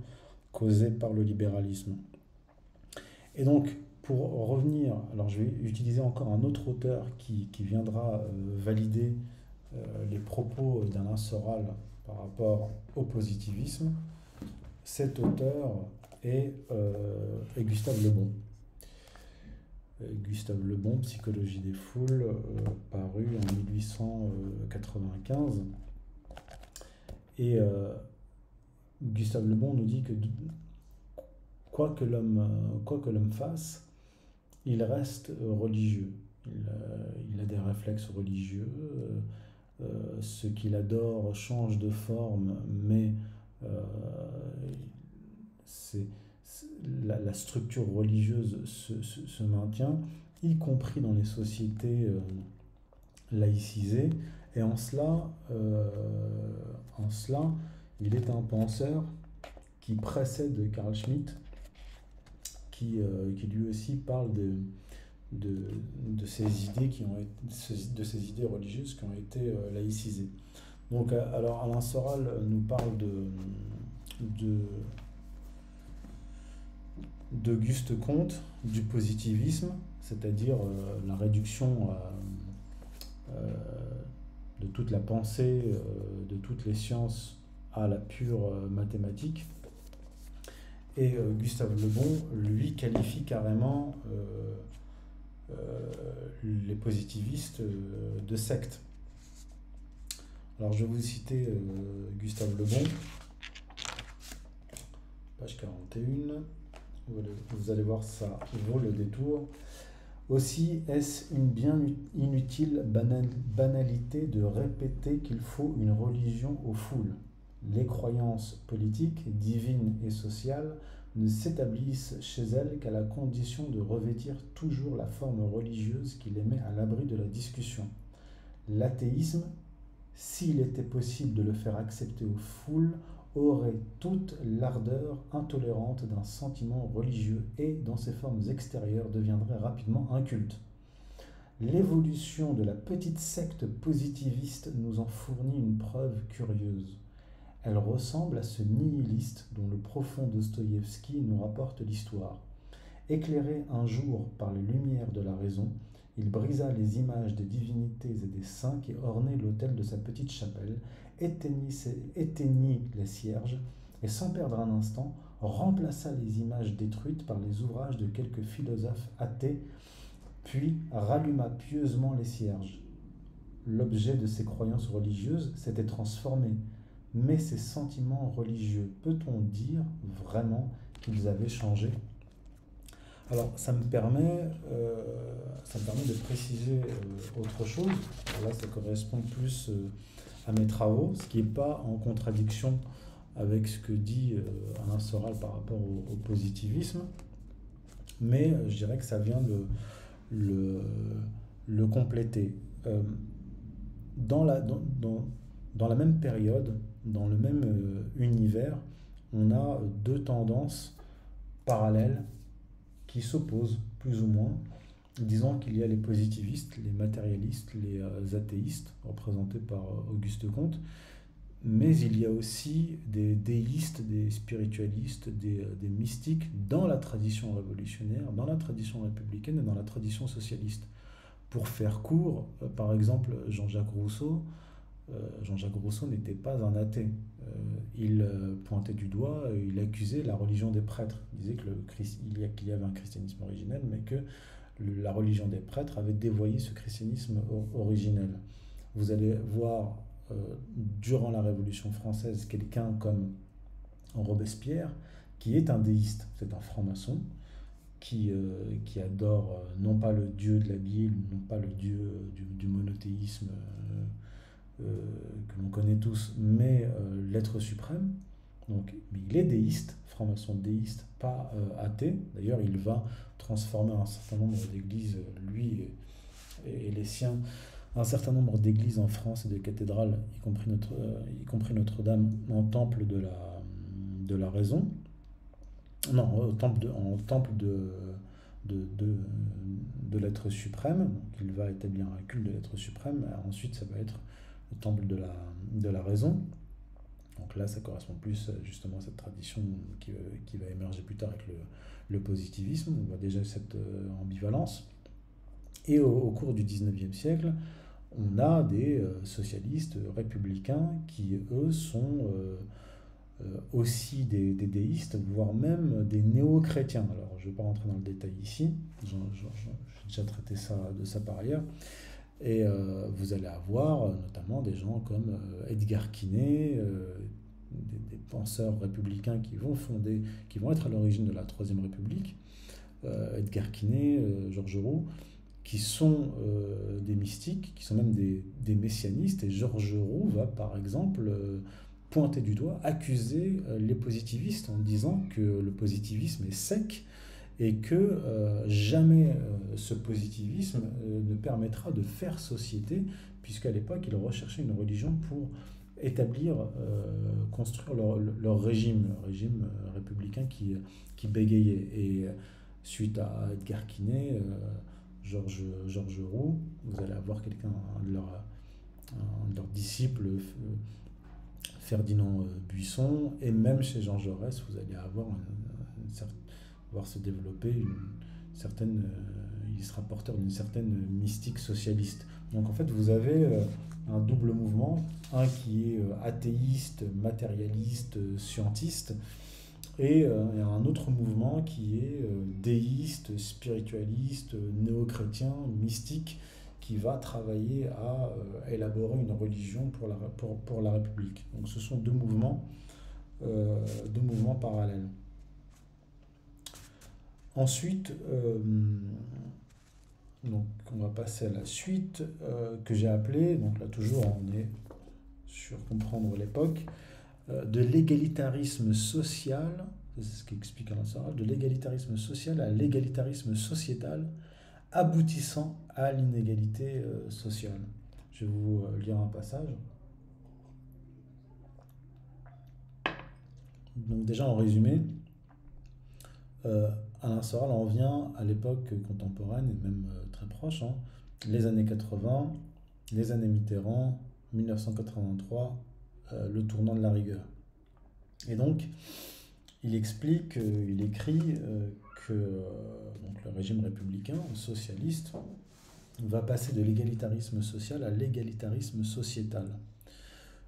causés par le libéralisme. Et donc, pour revenir, alors je vais utiliser encore un autre auteur qui, qui viendra valider les propos d'Alain Soral par rapport au positivisme, cet auteur euh, Gustave Lebon. Euh, Gustave Lebon, Psychologie des foules, paru en 1895. Et Gustave Lebon nous dit que quoi que l'homme quoi que l'homme fasse, il reste religieux. Il, a des réflexes religieux. Euh, ce qu'il adore change de forme, mais euh, c'est, la, la, structure religieuse se, se, se, maintient, y compris dans les sociétés euh, laïcisées. Et en cela, en cela, il est un penseur qui précède Carl Schmitt, qui, qui lui aussi parle de, de, de, ces idées qui ont été, de ces idées religieuses qui ont été euh, laïcisées. Donc, euh, alors Alain Soral nous parle de, de d'Auguste Comte, du positivisme, c'est-à-dire euh, la réduction euh, de toute la pensée, euh, de toutes les sciences à la pure mathématique. Et Gustave Le Bon, lui, qualifie carrément euh, les positivistes euh, de secte. Alors je vais vous citer euh, Gustave Lebon, page 41. Vous allez voir, ça vaut le détour. Aussi, est-ce une bien inutile banalité de répéter qu'il faut une religion aux foules? Les croyances politiques, divines et sociales ne s'établissent chez elle qu'à la condition de revêtir toujours la forme religieuse qui les met à l'abri de la discussion. L'athéisme, s'il était possible de le faire accepter aux foules, aurait toute l'ardeur intolérante d'un sentiment religieux et, dans ses formes extérieures, deviendrait rapidement inculte. L'évolution de la petite secte positiviste nous en fournit une preuve curieuse. Elle ressemble à ce nihiliste dont le profond Dostoïevski nous rapporte l'histoire. Éclairé un jour par les lumières de la raison, il brisa les images des divinités et des saints qui ornaient l'autel de sa petite chapelle, éteignit, les cierges et sans perdre un instant, remplaça les images détruites par les ouvrages de quelques philosophes athées, puis ralluma pieusement les cierges. L'objet de ses croyances religieuses s'était transformé, mais ces sentiments religieux, peut-on dire vraiment qu'ils avaient changé? Alors, ça me permet, euh, ça me permet de préciser euh, autre chose. là, ça correspond plus euh, à mes travaux, ce qui n'est pas en contradiction avec ce que dit euh, Alain Soral par rapport au, positivisme, mais euh, je dirais que ça vient le, le, compléter. Euh, dans la, dans, la même période, dans le même univers, on a deux tendances parallèles qui s'opposent plus ou moins. Disons qu'il y a les positivistes, les matérialistes, les euh, athéistes, représentés par euh, Auguste Comte, mais il y a aussi des déistes, des spiritualistes, des, des, mystiques dans la tradition révolutionnaire, dans la tradition républicaine et dans la tradition socialiste. Pour faire court, par exemple, Jean-Jacques Rousseau, euh, Jean-Jacques Rousseau n'était pas un athée. Euh, il euh, pointait du doigt, il accusait la religion des prêtres. Il disait qu'il y avait un christianisme originel, mais que la religion des prêtres avait dévoyé ce christianisme originel. Vous allez voir durant la Révolution française quelqu'un comme Robespierre qui est un déiste, c'est un franc-maçon, qui, qui adore non pas le dieu de la Bible, non pas le dieu du, monothéisme euh, que l'on connaît tous, mais euh, l'être suprême. Il est déiste, franc-maçon déiste, pas euh, athée. D'ailleurs, il va transformer un certain nombre d'églises, lui et, les siens, un certain nombre d'églises en France et de cathédrales, y compris, compris Notre-Dame, en temple de la, raison. Non, en temple de, l'être suprême. Il va établir un culte de l'être suprême. Ensuite, ça va être le temple de la raison. Donc là, ça correspond plus justement à cette tradition qui, qui va émerger plus tard avec le, le, positivisme. On voit déjà cette euh, ambivalence. Et au, cours du 19e siècle, on a des euh, socialistes républicains qui, eux, sont euh, aussi des, des, déistes, voire même des néo-chrétiens. Alors, je ne vais pas rentrer dans le détail ici, j'ai déjà traité ça, de ça par ailleurs. Et euh, vous allez avoir euh, notamment des gens comme euh, Edgar Quinet, des, penseurs républicains qui vont fonder, qui vont être à l'origine de la Troisième République, Edgar Quinet, Georges Roux, qui sont des mystiques, qui sont même des, messianistes. Et Georges Roux va par exemple pointer du doigt, accuser les positivistes en disant que le positivisme est sec et que euh, jamais euh, ce positivisme euh, ne permettra de faire société, puisqu'à l'époque, ils recherchaient une religion pour établir, construire leur, leur, régime, régime républicain qui, qui bégayait. Et suite à Edgar Quinet, Georges George Roux, vous allez avoir quelqu'un, de leurs leur disciples, Ferdinand Buisson, et même chez Jean Jaurès, vous allez avoir une, une certaine voir se développer une certaine, euh, il sera porteur d'une certaine mystique socialiste. Donc en fait, vous avez euh, un double mouvement, un qui est euh, athéiste, matérialiste, scientiste, et un autre mouvement qui est déiste, spiritualiste, néo-chrétien, mystique, qui va travailler à élaborer une religion pour la, pour, pour la République. Donc ce sont deux mouvements, deux mouvements parallèles. Ensuite, euh, donc on va passer à la suite euh, que j'ai appelée, donc là toujours on est sur comprendre l'époque, euh, de l'égalitarisme social, c'est ce qu'explique Alain Soral, de l'égalitarisme social à l'égalitarisme sociétal, aboutissant à l'inégalité sociale. Je vais vous lire un passage. Donc déjà en résumé, Alain Soral en vient à l'époque contemporaine et même euh, très proche, hein. les années 80, les années Mitterrand, 1983, euh, le tournant de la rigueur. Et donc, il explique, euh, il écrit que donc, le régime républicain, socialiste, va passer de l'égalitarisme social à l'égalitarisme sociétal.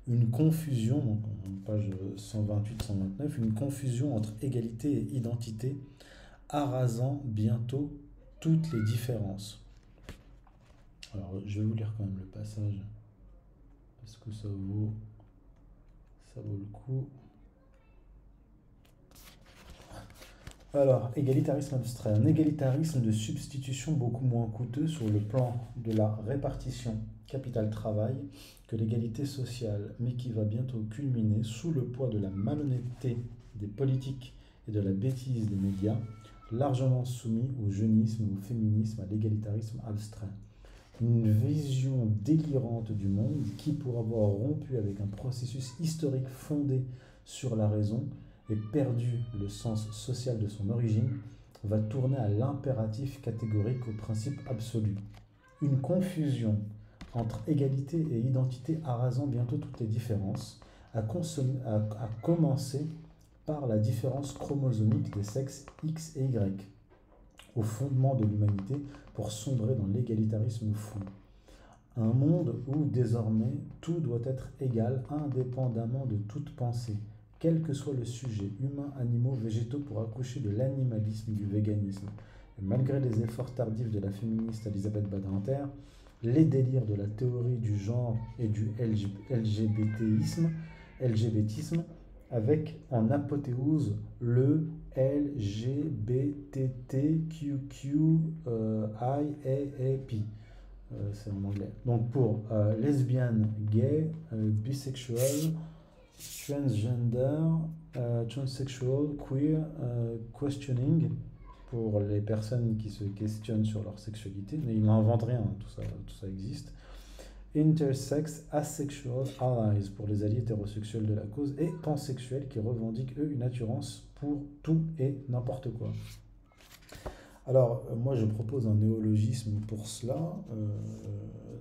Une confusion, donc page 128-129, une confusion entre égalité et identité arrasant bientôt toutes les différences. Alors, je vais vous lire quand même le passage, parce que ça vaut, ça vaut le coup. Alors, égalitarisme abstrait. Un égalitarisme de substitution beaucoup moins coûteux sur le plan de la répartition capital-travail que l'égalité sociale, mais qui va bientôt culminer sous le poids de la malhonnêteté des politiques et de la bêtise des médias largement soumis au jeunisme, au féminisme, à l'égalitarisme abstrait. une vision délirante du monde qui, pour avoir rompu avec un processus historique fondé sur la raison et perdu le sens social de son origine, va tourner à l'impératif catégorique au principe absolu. Une confusion entre égalité et identité arrasant bientôt toutes les différences, à, à commencer par la différence chromosomique des sexes X et Y, au fondement de l'humanité pour sombrer dans l'égalitarisme fou. Un monde où désormais tout doit être égal indépendamment de toute pensée, quel que soit le sujet, humain, animaux, végétaux, pour accoucher de l'animalisme du véganisme. Malgré les efforts tardifs de la féministe Elisabeth Badinter, les délires de la théorie du genre et du LGBTisme, LGBTisme avec en apothéose le LGBTQQIAAP. Euh, c'est en anglais. Donc pour euh, lesbienne, gay, euh, bisexual, transgender, transsexual, queer, questioning, pour les personnes qui se questionnent sur leur sexualité, mais ils n'inventent rien, tout ça, tout ça existe intersex asexual allies pour les alliés hétérosexuels de la cause et pansexuels qui revendiquent eux une attirance pour tout et n'importe quoi. Alors euh, moi je propose un néologisme pour cela, euh,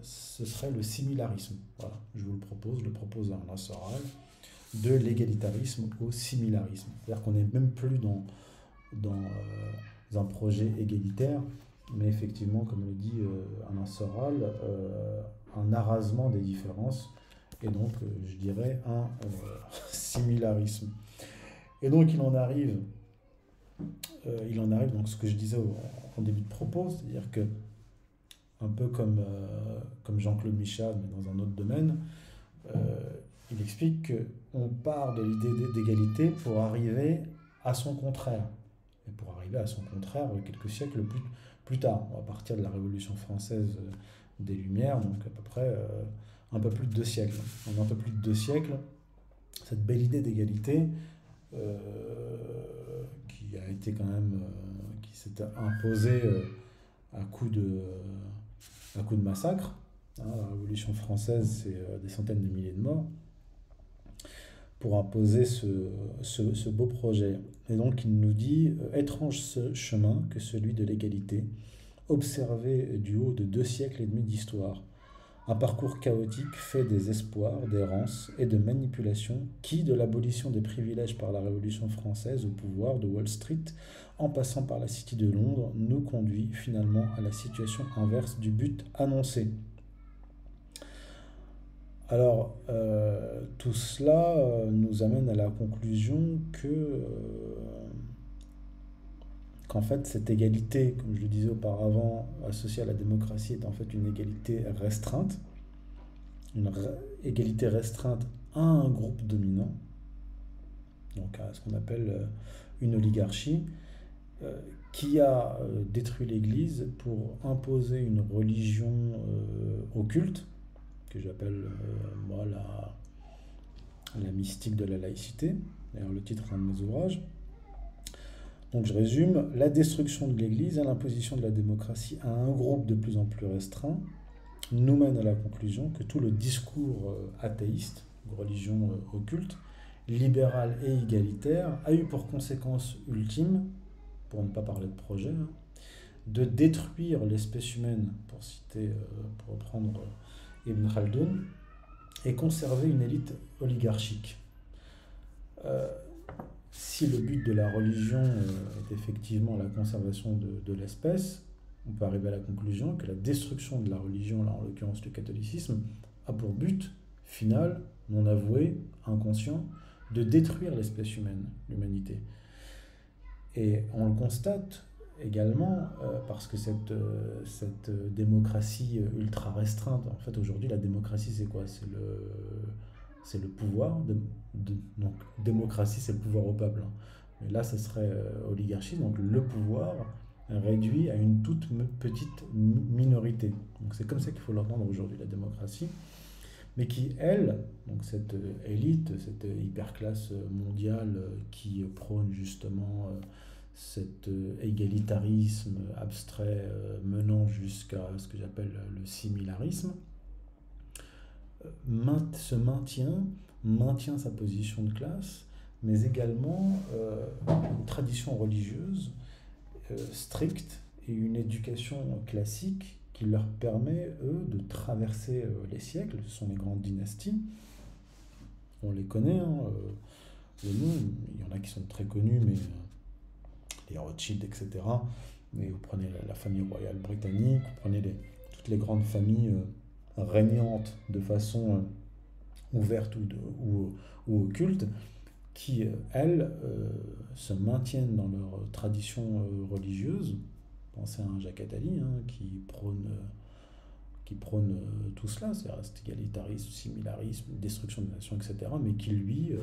ce serait le similarisme. Voilà, je vous le propose, je le propose à un Soral, de l'égalitarisme au similarisme. C'est-à-dire qu'on n'est même plus dans, dans euh, un projet égalitaire, mais effectivement, comme le dit Alain Soral, un arrasement des différences et donc, euh, je dirais, un euh, similarisme. Et donc, il en arrive, euh, il en arrive, donc ce que je disais en début de propos, c'est-à-dire que, un peu comme, comme Jean-Claude Michel, mais dans un autre domaine, il explique qu'on part de l'idée d'égalité pour arriver à son contraire. Et pour arriver à son contraire, quelques siècles plus, plus tard, à partir de la Révolution française des Lumières, donc à peu près euh, un peu plus de deux siècles. En un peu plus de deux siècles, cette belle idée d'égalité, euh, qui a été quand même, euh, qui s'est imposée à coup de, à de massacre. Hein, la Révolution française, c'est des centaines de milliers de morts pour imposer ce, ce, ce, beau projet. Et donc il nous dit, étrange ce chemin que celui de l'égalité, observé du haut de deux siècles et demi d'histoire. Un parcours chaotique fait des espoirs, d'errance et de manipulation qui, de l'abolition des privilèges par la Révolution française au pouvoir de Wall Street, en passant par la City de Londres, nous conduit finalement à la situation inverse du but annoncé. Alors, euh, tout cela euh, nous amène à la conclusion que euh, qu'en fait cette égalité, comme je le disais auparavant, associée à la démocratie est en fait une égalité restreinte, une égalité restreinte à un groupe dominant, donc à ce qu'on appelle euh, une oligarchie, euh, qui a euh, détruit l'Église pour imposer une religion occulte, que j'appelle moi la, la mystique de la laïcité, d'ailleurs le titre d'un de mes ouvrages, donc je résume, la destruction de l'Église et l'imposition de la démocratie à un groupe de plus en plus restreint nous mène à la conclusion que tout le discours euh, athéiste, religion euh, occulte, libéral et égalitaire, a eu pour conséquence ultime, pour ne pas parler de projet, hein, de détruire l'espèce humaine, pour citer, euh, pour reprendre Ibn Khaldun, et conserver une élite oligarchique si le but de la religion est effectivement la conservation de, l'espèce, on peut arriver à la conclusion que la destruction de la religion, là en l'occurrence le catholicisme, a pour but final, non avoué, inconscient, de détruire l'espèce humaine, l'humanité. Et on le constate également euh, parce que cette, euh, cette démocratie ultra restreinte, en fait aujourd'hui la démocratie c'est quoi? C'est le c'est le pouvoir. Donc, démocratie, c'est le pouvoir au peuple. Hein. Mais là, ce serait euh, oligarchie, donc le pouvoir réduit à une toute petite minorité. Donc, c'est comme ça qu'il faut l'entendre aujourd'hui, la démocratie. Mais qui, elle, donc cette élite, cette hyperclasse mondiale qui prône justement cet égalitarisme abstrait menant jusqu'à ce que j'appelle le similarisme, se maintient, maintient sa position de classe, mais également une tradition religieuse stricte et une éducation classique qui leur permet, eux, de traverser euh, les siècles. Ce sont les grandes dynasties. On les connaît, hein, euh, il y en a qui sont très connus, mais euh, les Rothschild, etc. Mais vous prenez la, famille royale britannique, vous prenez les, toutes les grandes familles régnantes de façon ouverte ou, de, ou, ou, occulte, qui, elles, se maintiennent dans leur tradition religieuse, Pensez à un Jacques Attali hein, qui prône, qui prône euh, tout cela, c'est-à-dire égalitarisme, similarisme, destruction des nations, etc., mais qui lui euh,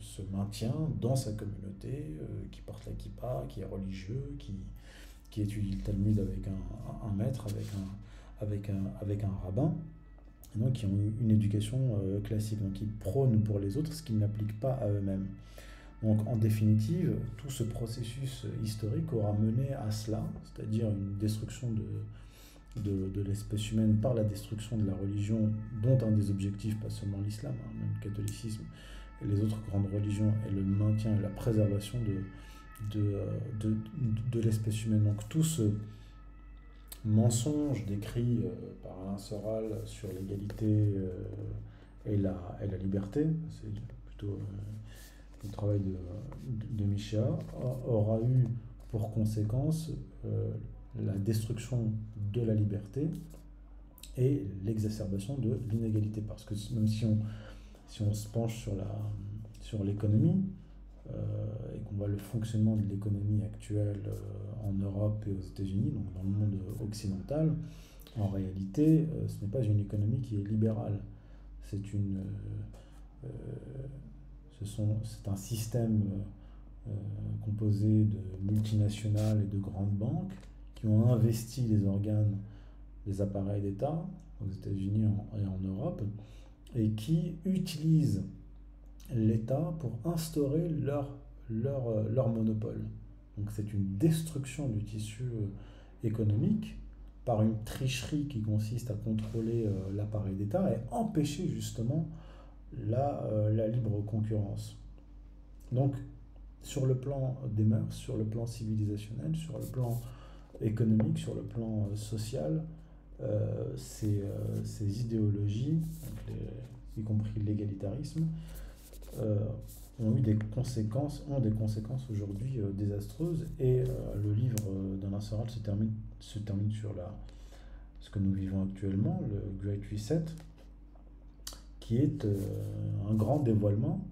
se maintient dans sa communauté, euh, qui porte la kippa, qui est religieux, qui, qui étudie le Talmud avec un, un maître, avec un, avec, un, avec un rabbin, donc qui ont une éducation classique, donc qui prônent pour les autres ce qu'ils n'appliquent pas à eux-mêmes. Donc en définitive, tout ce processus historique aura mené à cela, c'est-à-dire une destruction de, de, de l'espèce humaine par la destruction de la religion, dont un des objectifs, pas seulement l'islam, hein, même le catholicisme et les autres grandes religions, est le maintien et la préservation de, de, de l'espèce humaine. Donc tout ce mensonge décrit euh, par Alain Soral sur l'égalité euh, et, la, liberté, c'est plutôt... Euh, le travail de, de, Micha, aura eu pour conséquence la destruction de la liberté et l'exacerbation de l'inégalité. Parce que même si on, si on se penche sur, sur l'économie, euh, et qu'on voit le fonctionnement de l'économie actuelle euh, en Europe et aux États-Unis, donc dans le monde occidental, en réalité, ce n'est pas une économie qui est libérale. C'est une c'est un système euh, composé de multinationales et de grandes banques qui ont investi les organes des appareils d'État aux États-Unis et en Europe et qui utilisent l'État pour instaurer leur, leur, euh, leur monopole. Donc c'est une destruction du tissu euh, économique par une tricherie qui consiste à contrôler l'appareil d'État et empêcher justement la, euh, la libre concurrence. Donc, sur le plan des mœurs, sur le plan civilisationnel, sur le plan économique, sur le plan euh, social, euh, ces, ces, idéologies, y compris l'égalitarisme, ont eu des conséquences, ont des conséquences aujourd'hui désastreuses. Et le livre d'Alain Soral se termine, se termine sur la, ce que nous vivons actuellement, le Great Reset, qui est euh, un grand dévoilement,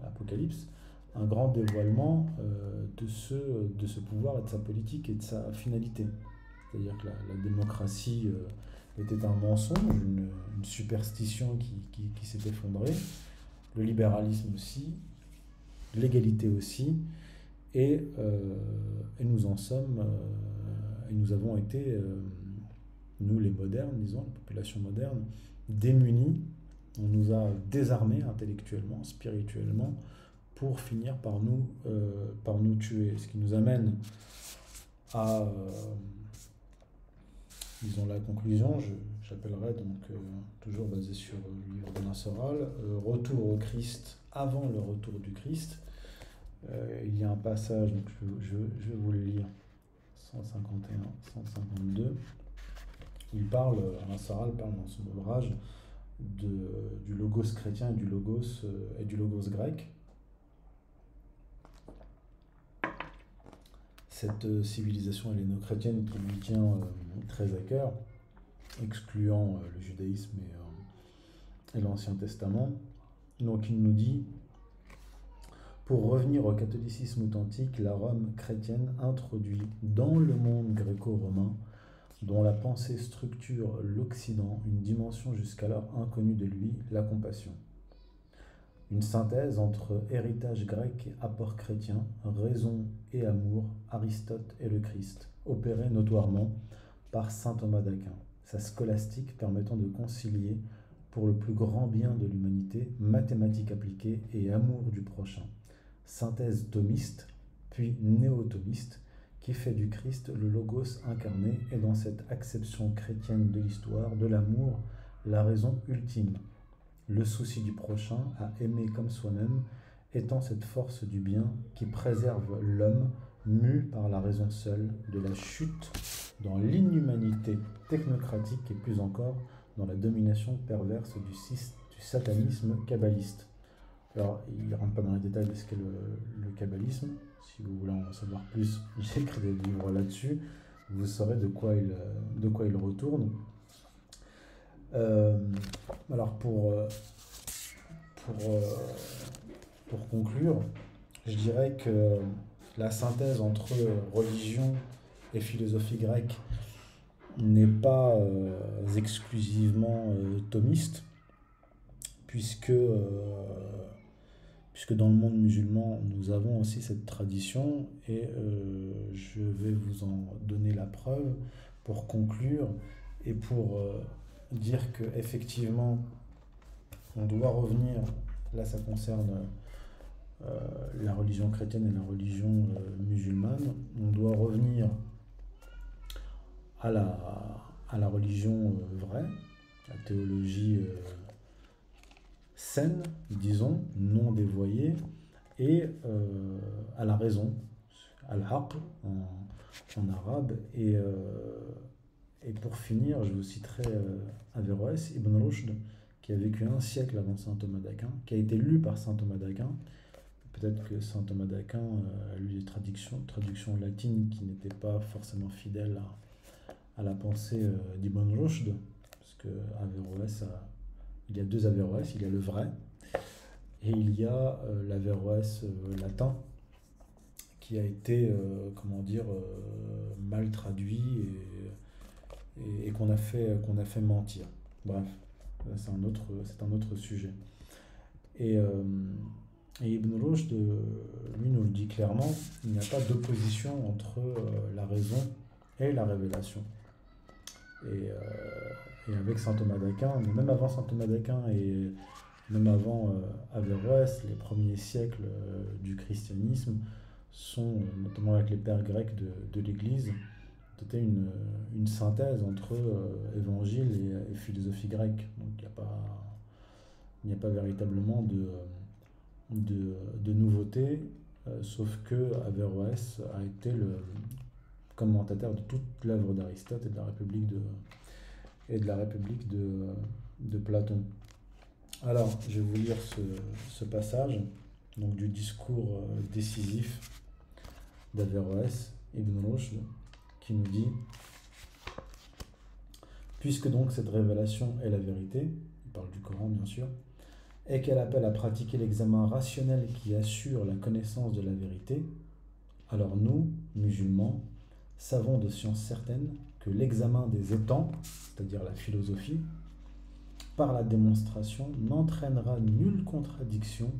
l'Apocalypse, un grand dévoilement euh, de, ce, de ce pouvoir et de sa politique et de sa finalité. C'est-à-dire que la, démocratie euh, était un mensonge, une, superstition qui, qui s'est effondrée, le libéralisme aussi, l'égalité aussi, et, et, nous en sommes, et nous avons été, nous les modernes, disons, la population moderne, démunis, on nous a désarmés intellectuellement, spirituellement, pour finir par nous, euh, par nous tuer. Ce qui nous amène à, euh, disons, la conclusion, j'appellerai donc, euh, toujours basé sur le livre de Soral, Retour au Christ avant le retour du Christ. il y a un passage, donc je, je, vais vous le lire, 151, 152. Il parle, Alain Soral parle dans son ouvrage de, du logos chrétien et du logos, euh, et du logos grec. Cette euh, civilisation helléno-chrétienne qui lui tient euh, très à cœur, excluant le judaïsme et, et l'Ancien Testament. Donc il nous dit, pour revenir au catholicisme authentique, la Rome chrétienne introduit dans le monde gréco-romain dont la pensée structure l'Occident, une dimension jusqu'alors inconnue de lui, la compassion. Une synthèse entre héritage grec et apport chrétien, raison et amour, Aristote et le Christ, opérée notoirement par saint Thomas d'Aquin, sa scolastique permettant de concilier, pour le plus grand bien de l'humanité, mathématiques appliquées et amour du prochain. Synthèse thomiste, puis néo-thomiste, qui fait du Christ le logos incarné et dans cette acception chrétienne de l'histoire, de l'amour, la raison ultime. Le souci du prochain, à aimer comme soi-même, étant cette force du bien qui préserve l'homme mu par la raison seule de la chute dans l'inhumanité technocratique et plus encore dans la domination perverse du, satanisme kabbaliste. Alors, il ne rentre pas dans les détails de ce qu'est le, le kabbalisme. Si vous voulez en savoir plus, *laughs* j'ai écrit des livres là-dessus. Vous saurez de quoi il, de quoi il retourne. Euh, alors, pour, euh, pour, euh, pour conclure, je dirais que la synthèse entre religion et philosophie grecque n'est pas exclusivement thomiste, puisque puisque dans le monde musulman, nous avons aussi cette tradition et euh, je vais vous en donner la preuve pour conclure et pour euh, dire que effectivement on doit revenir, là ça concerne euh, la religion chrétienne et la religion musulmane, on doit revenir à la, à la religion vraie, la théologie saine, disons, non dévoyée, et euh, à la raison, al-haqq en, arabe. Et, euh, et pour finir, je vous citerai euh, Averroès, Ibn Rushd, qui a vécu un siècle avant saint Thomas d'Aquin, qui a été lu par saint Thomas d'Aquin. Peut-être que saint Thomas d'Aquin a lu des traductions, traductions latines qui n'étaient pas forcément fidèles à, à la pensée d'Ibn Rushd, parce que Averroès il y a deux Averroès, il y a le vrai et il y a euh, l'Averroès euh, latin qui a été, euh, comment dire, mal traduit et, qu'on a, fait, qu'on a fait mentir. Bref, c'est un autre, un autre sujet. Et, et Ibn Rushd, lui, nous le dit clairement, il n'y a pas d'opposition entre la raison et la révélation. Et, et avec saint Thomas d'Aquin, mais même avant saint Thomas d'Aquin et même avant euh, Averroès, les premiers siècles euh, du christianisme sont, notamment avec les pères grecs de, de l'Église, c'était une, une, synthèse entre euh, évangile et, philosophie grecque. Donc il n'y a, pas, a pas véritablement de, de, de nouveauté, sauf que Averroès a été le commentateur de toute l'œuvre d'Aristote et de la République de, et de la République de, de Platon. Alors, je vais vous lire ce, ce passage donc du discours euh, décisif d'Averroès, Ibn Rushd, qui nous dit Puisque donc cette révélation est la vérité, il parle du Coran bien sûr, et qu'elle appelle à pratiquer l'examen rationnel qui assure la connaissance de la vérité, alors nous, musulmans, savons de science certaine que l'examen des étangs, c'est-à-dire la philosophie, par la démonstration n'entraînera nulle contradiction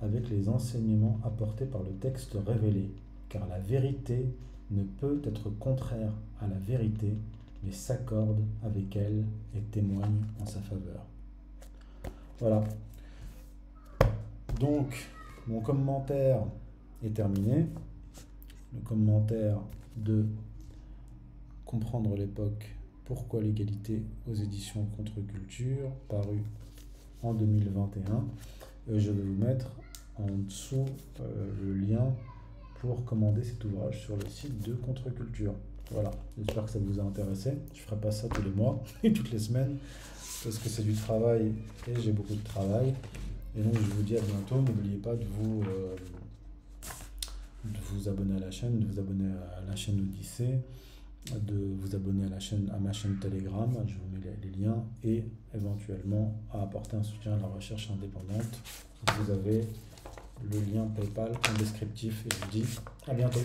avec les enseignements apportés par le texte révélé, car la vérité ne peut être contraire à la vérité, mais s'accorde avec elle et témoigne en sa faveur. Voilà. Donc, mon commentaire est terminé. Le commentaire de Comprendre l'époque, pourquoi l'égalité aux éditions Contre-Culture, paru en 2021. Euh, je vais vous mettre en dessous euh, le lien pour commander cet ouvrage sur le site de Contre-Culture. Voilà, j'espère que ça vous a intéressé. Je ne ferai pas ça tous les mois *laughs* et toutes les semaines parce que c'est du travail et j'ai beaucoup de travail. Et donc je vous dis à bientôt. N'oubliez pas de vous, euh, de vous abonner à la chaîne, de vous abonner à la chaîne Odyssée de vous abonner à, la chaîne, à ma chaîne Telegram, je vous mets les, les, liens, et éventuellement à apporter un soutien à la recherche indépendante. Vous avez le lien PayPal en descriptif et je vous dis à bientôt.